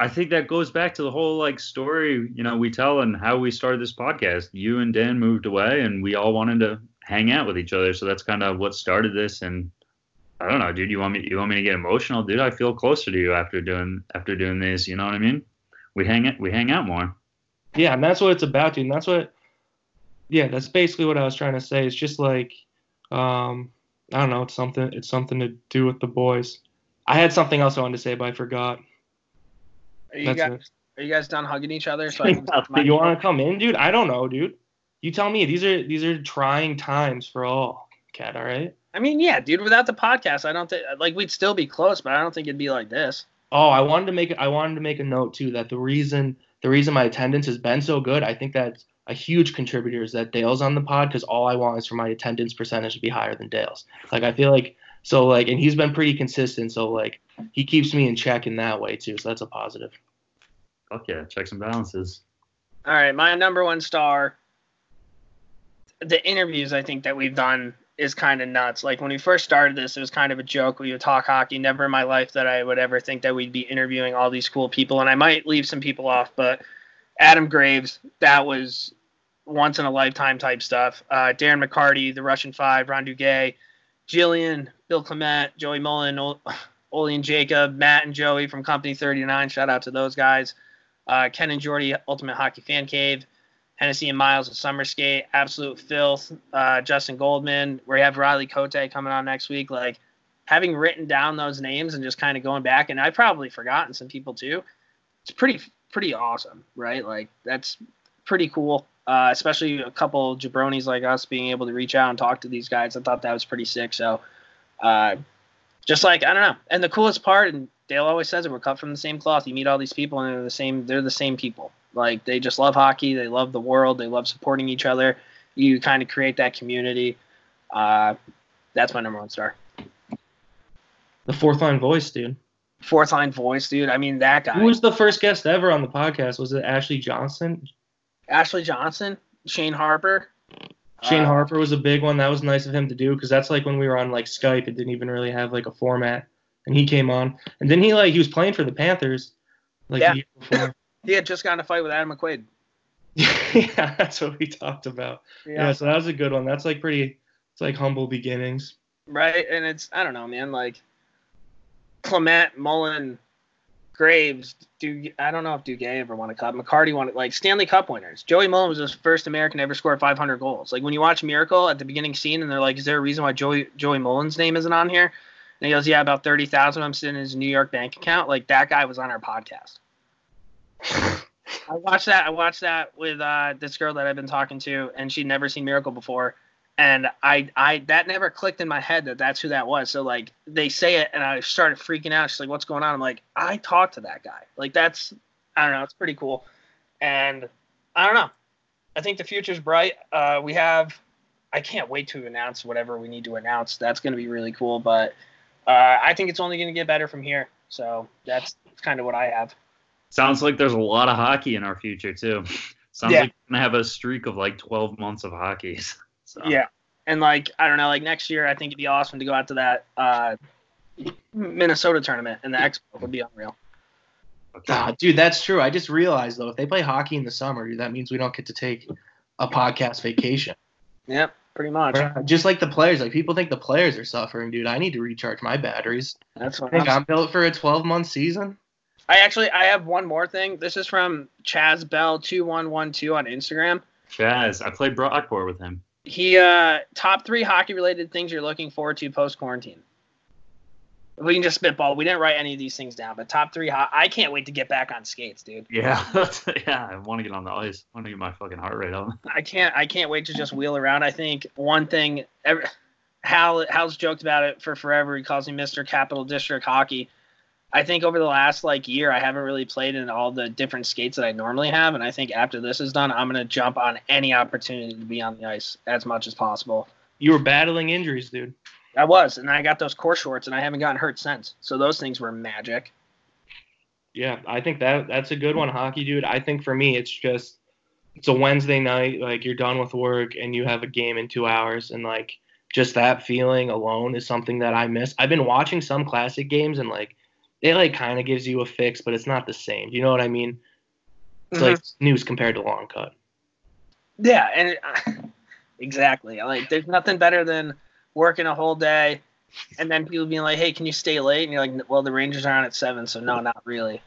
I think that goes back to the whole like story you know we tell and how we started this podcast. You and Dan moved away, and we all wanted to hang out with each other. So that's kind of what started this. And I don't know, dude. You want me? You want me to get emotional, dude? I feel closer to you after doing after doing this. You know what I mean? We hang it. We hang out more. Yeah, and that's what it's about, dude. And that's what Yeah, that's basically what I was trying to say. It's just like, um, I don't know. It's something. It's something to do with the boys. I had something else I wanted to say, but I forgot. Are you That's guys it. are you guys done hugging each other? So I can you want to come in, dude? I don't know, dude. You tell me. These are these are trying times for all. Cat, all right. I mean, yeah, dude. Without the podcast, I don't think like we'd still be close, but I don't think it'd be like this. Oh, I wanted to make I wanted to make a note too that the reason the reason my attendance has been so good, I think that's a huge contributor is that Dale's on the pod because all I want is for my attendance percentage to be higher than Dale's. Like I feel like so like and he's been pretty consistent, so like he keeps me in check in that way too. So that's a positive. Fuck yeah, checks and balances. All right, my number one star. The interviews I think that we've done is kind of nuts. Like when we first started this, it was kind of a joke. We would talk hockey. Never in my life that I would ever think that we'd be interviewing all these cool people. And I might leave some people off, but Adam Graves, that was once in a lifetime type stuff. Uh, Darren McCarty, the Russian Five, Ron Duguay, Jillian, Bill Clement, Joey Mullen, Ol- Oli and Jacob, Matt and Joey from Company 39. Shout out to those guys. Uh, Ken and Jordy, Ultimate Hockey Fan Cave. Hennessy and Miles of Summer Skate, Absolute Filth, uh, Justin Goldman. We have Riley Cote coming on next week. Like having written down those names and just kind of going back, and I've probably forgotten some people too. It's pretty pretty awesome, right? Like that's pretty cool. Uh, especially a couple jabronis like us being able to reach out and talk to these guys. I thought that was pretty sick. So, uh, just like I don't know. And the coolest part, and Dale always says it, we're cut from the same cloth. You meet all these people, and they're the same. They're the same people. Like they just love hockey. They love the world. They love supporting each other. You kind of create that community. Uh, that's my number one star. The fourth line voice, dude. Fourth line voice, dude. I mean that guy. Who was the first guest ever on the podcast? Was it Ashley Johnson? Ashley Johnson, Shane Harper. Shane Uh, Harper was a big one. That was nice of him to do because that's like when we were on like Skype. It didn't even really have like a format, and he came on. And then he like he was playing for the Panthers, like Yeah. The year before. He had just gotten a fight with Adam McQuaid. yeah, that's what we talked about. Yeah. so that was a good one. That's like pretty. It's like humble beginnings. right? And it's I don't know, man. Like Clement, Mullen, Graves, do I don't know if Duguay ever won a cup. McCarty won it. Like Stanley Cup winners. Joey Mullen was the first American to ever score 500 goals. Like when you watch Miracle at the beginning scene, and they're like, "Is there a reason why Joey Joey Mullen's name isn't on here?" And he goes, "Yeah, about thirty thousand. I'm sitting in his New York bank account." Like that guy was on our podcast. I watched that. I watched that with uh, this girl that I've been talking to, and she'd never seen Miracle before. And I, I, that never clicked in my head that that's who that was. So like they say it, and I started freaking out. She's like, "What's going on?" I'm like, "I talked to that guy." Like that's, I don't know, it's pretty cool. And I don't know. I think the future's bright. Uh, we have, I can't wait to announce whatever we need to announce. That's going to be really cool. But uh, I think it's only going to get better from here. So that's kind of what I have. Sounds like there's a lot of hockey in our future too. Sounds Yeah. like we're gonna have a streak of like 12 months of hockey. So Yeah. And like I don't know, like next year I think it'd be awesome to go out to that uh, Minnesota tournament and the Expo would be unreal. Ah, dude, that's true. I just realized though, if they play hockey in the summer, that means we don't get to take a podcast vacation. Yep, pretty much. Just like the players, like people think the players are suffering, dude. I need to recharge my batteries. That's I think I'm, I'm built for a 12 month season. I actually I have one more thing. This is from Chaz Bell two one one two on Instagram. Chaz, I played Brockport with him. He uh top three hockey related things you're looking forward to post quarantine. We can just spitball. We didn't write any of these things down, but top three. Ho- I can't wait to get back on skates, dude. Yeah, yeah. I want to get on the ice. I want to get my fucking heart rate up. I can't I can't wait to just wheel around. I think one thing every, Hal Hal's joked about it for forever. He calls me Mr. Capital District Hockey. I think over the last like year I haven't really played in all the different skates that I normally have and I think after this is done I'm going to jump on any opportunity to be on the ice as much as possible. You were battling injuries, dude. I was and I got those core shorts and I haven't gotten hurt since. So those things were magic. Yeah, I think that that's a good one, hockey, dude. I think for me, it's just it's a Wednesday night, like you're done with work and you have a game in two hours, and like just that feeling alone is something that I miss. I've been watching some classic games and like it like kind of gives you a fix, but it's not the same. Do you know what I mean? It's like news compared to long cut. Yeah, and it, exactly. Like, there's nothing better than working a whole day, and then people being like, "Hey, can you stay late?" And you're like, "Well, the Rangers are on at seven, so no, not really."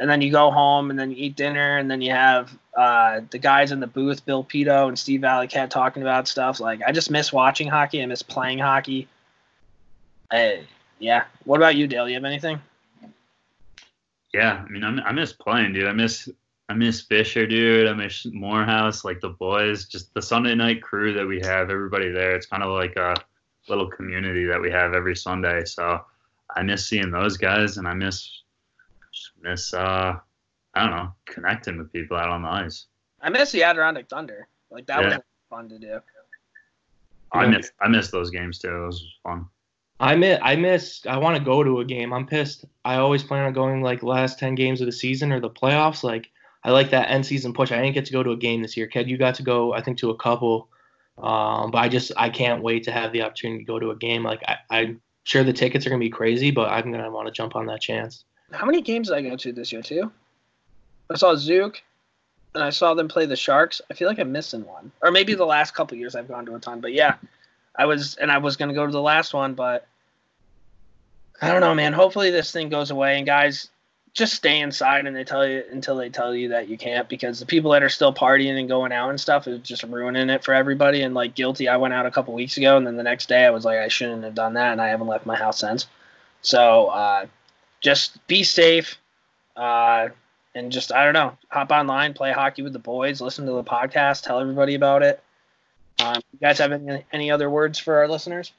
and then you go home and then you eat dinner and then you have uh, the guys in the booth, Bill Pidto and Steve Valiquette talking about stuff. Like I just miss watching hockey. I miss playing hockey. Uh, yeah. What about you, Dale? You have anything? Yeah, I mean, I, I miss playing, dude. I miss I miss Fisher, dude. I miss Morehouse, like the boys, just the Sunday night crew that we have. Everybody there. It's kind of like a little community that we have every Sunday. So I miss seeing those guys, and I miss miss uh I don't know connecting with people out on the ice. I miss the Adirondack Thunder. Like that Yeah. was fun to do. I miss I miss those games too. Those was fun. I miss. I miss. I want to go to a game. I'm pissed. I always plan on going like last ten games of the season or the playoffs. Like I like that end season push. I didn't get to go to a game this year. Ked, you got to go. I think to a couple. Um, but I just I can't wait to have the opportunity to go to a game. Like I, I'm sure the tickets are gonna be crazy, but I'm gonna want to jump on that chance. How many games did I go to this year too? I saw Zook, and I saw them play the Sharks. I feel like I'm missing one, or maybe the last couple years I've gone to a ton. But yeah, I was, and I was gonna go to the last one, but I don't know, man. Hopefully this thing goes away, and guys, just stay inside, and they tell you until they tell you that you can't, because the people that are still partying and going out and stuff is just ruining it for everybody. And like guilty, I went out a couple weeks ago, and then the next day I was like, I shouldn't have done that, and I haven't left my house since. So uh, just be safe. Uh, and just I don't know, hop online, play hockey with the boys, listen to the podcast, tell everybody about it. Um, you guys have any, any other words for our listeners?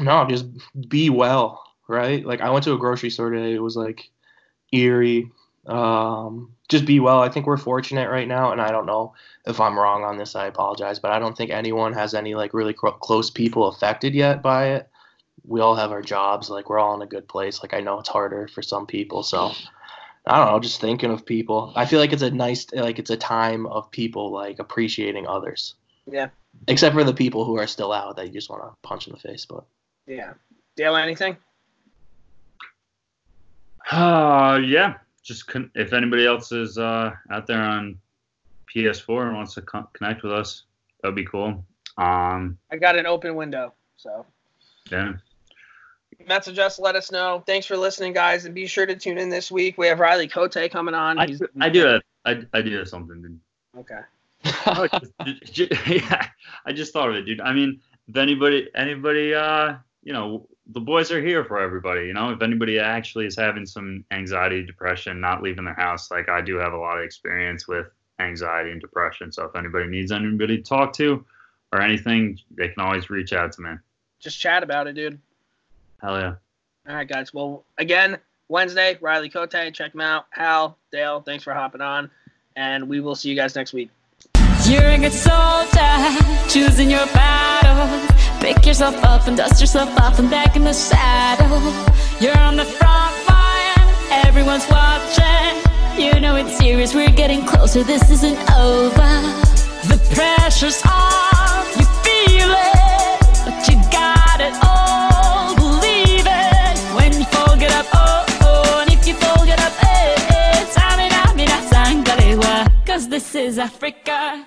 No, just be well, right? Like I went to a grocery store today. It was like eerie. Um, just be well. I think we're fortunate right now, and I don't know if I'm wrong on this. I apologize, but I don't think anyone has any like really cro- close people affected yet by it. We all have our jobs. Like we're all in a good place. Like I know it's harder for some people, so I don't know. Just thinking of people. I feel like it's a nice, like it's a time of people like appreciating others. Yeah, Except for the people who are still out that you just want to punch in the face. But yeah. Dale, anything? Uh, yeah. Just con- if anybody else is uh, out there on PS4 and wants to con- connect with us, that'd be cool. Um, I got an open window, so yeah. message us, let us know. Thanks for listening, guys, and be sure to tune in this week. We have Riley Cote coming on. I, He's- I do have I, I do something. Okay. Oh, just- yeah, I just thought of it, dude. I mean, if anybody, anybody, uh, you know, the boys are here for everybody. You know, if anybody actually is having some anxiety, depression, not leaving their house, like I do have a lot of experience with anxiety and depression. So if anybody needs anybody to talk to or anything, they can always reach out to me. Just chat about it, dude. Hell yeah. All right, guys. Well, again, Wednesday, Riley Cote. Check him out. Hal, Dale, thanks for hopping on. And we will see you guys next week. You're a good soldier, choosing your battle. Pick yourself up and dust yourself off and back in the saddle. You're on the front line, everyone's watching. You know it's serious, we're getting closer, this isn't over. The pressure's on, Cause this is Africa.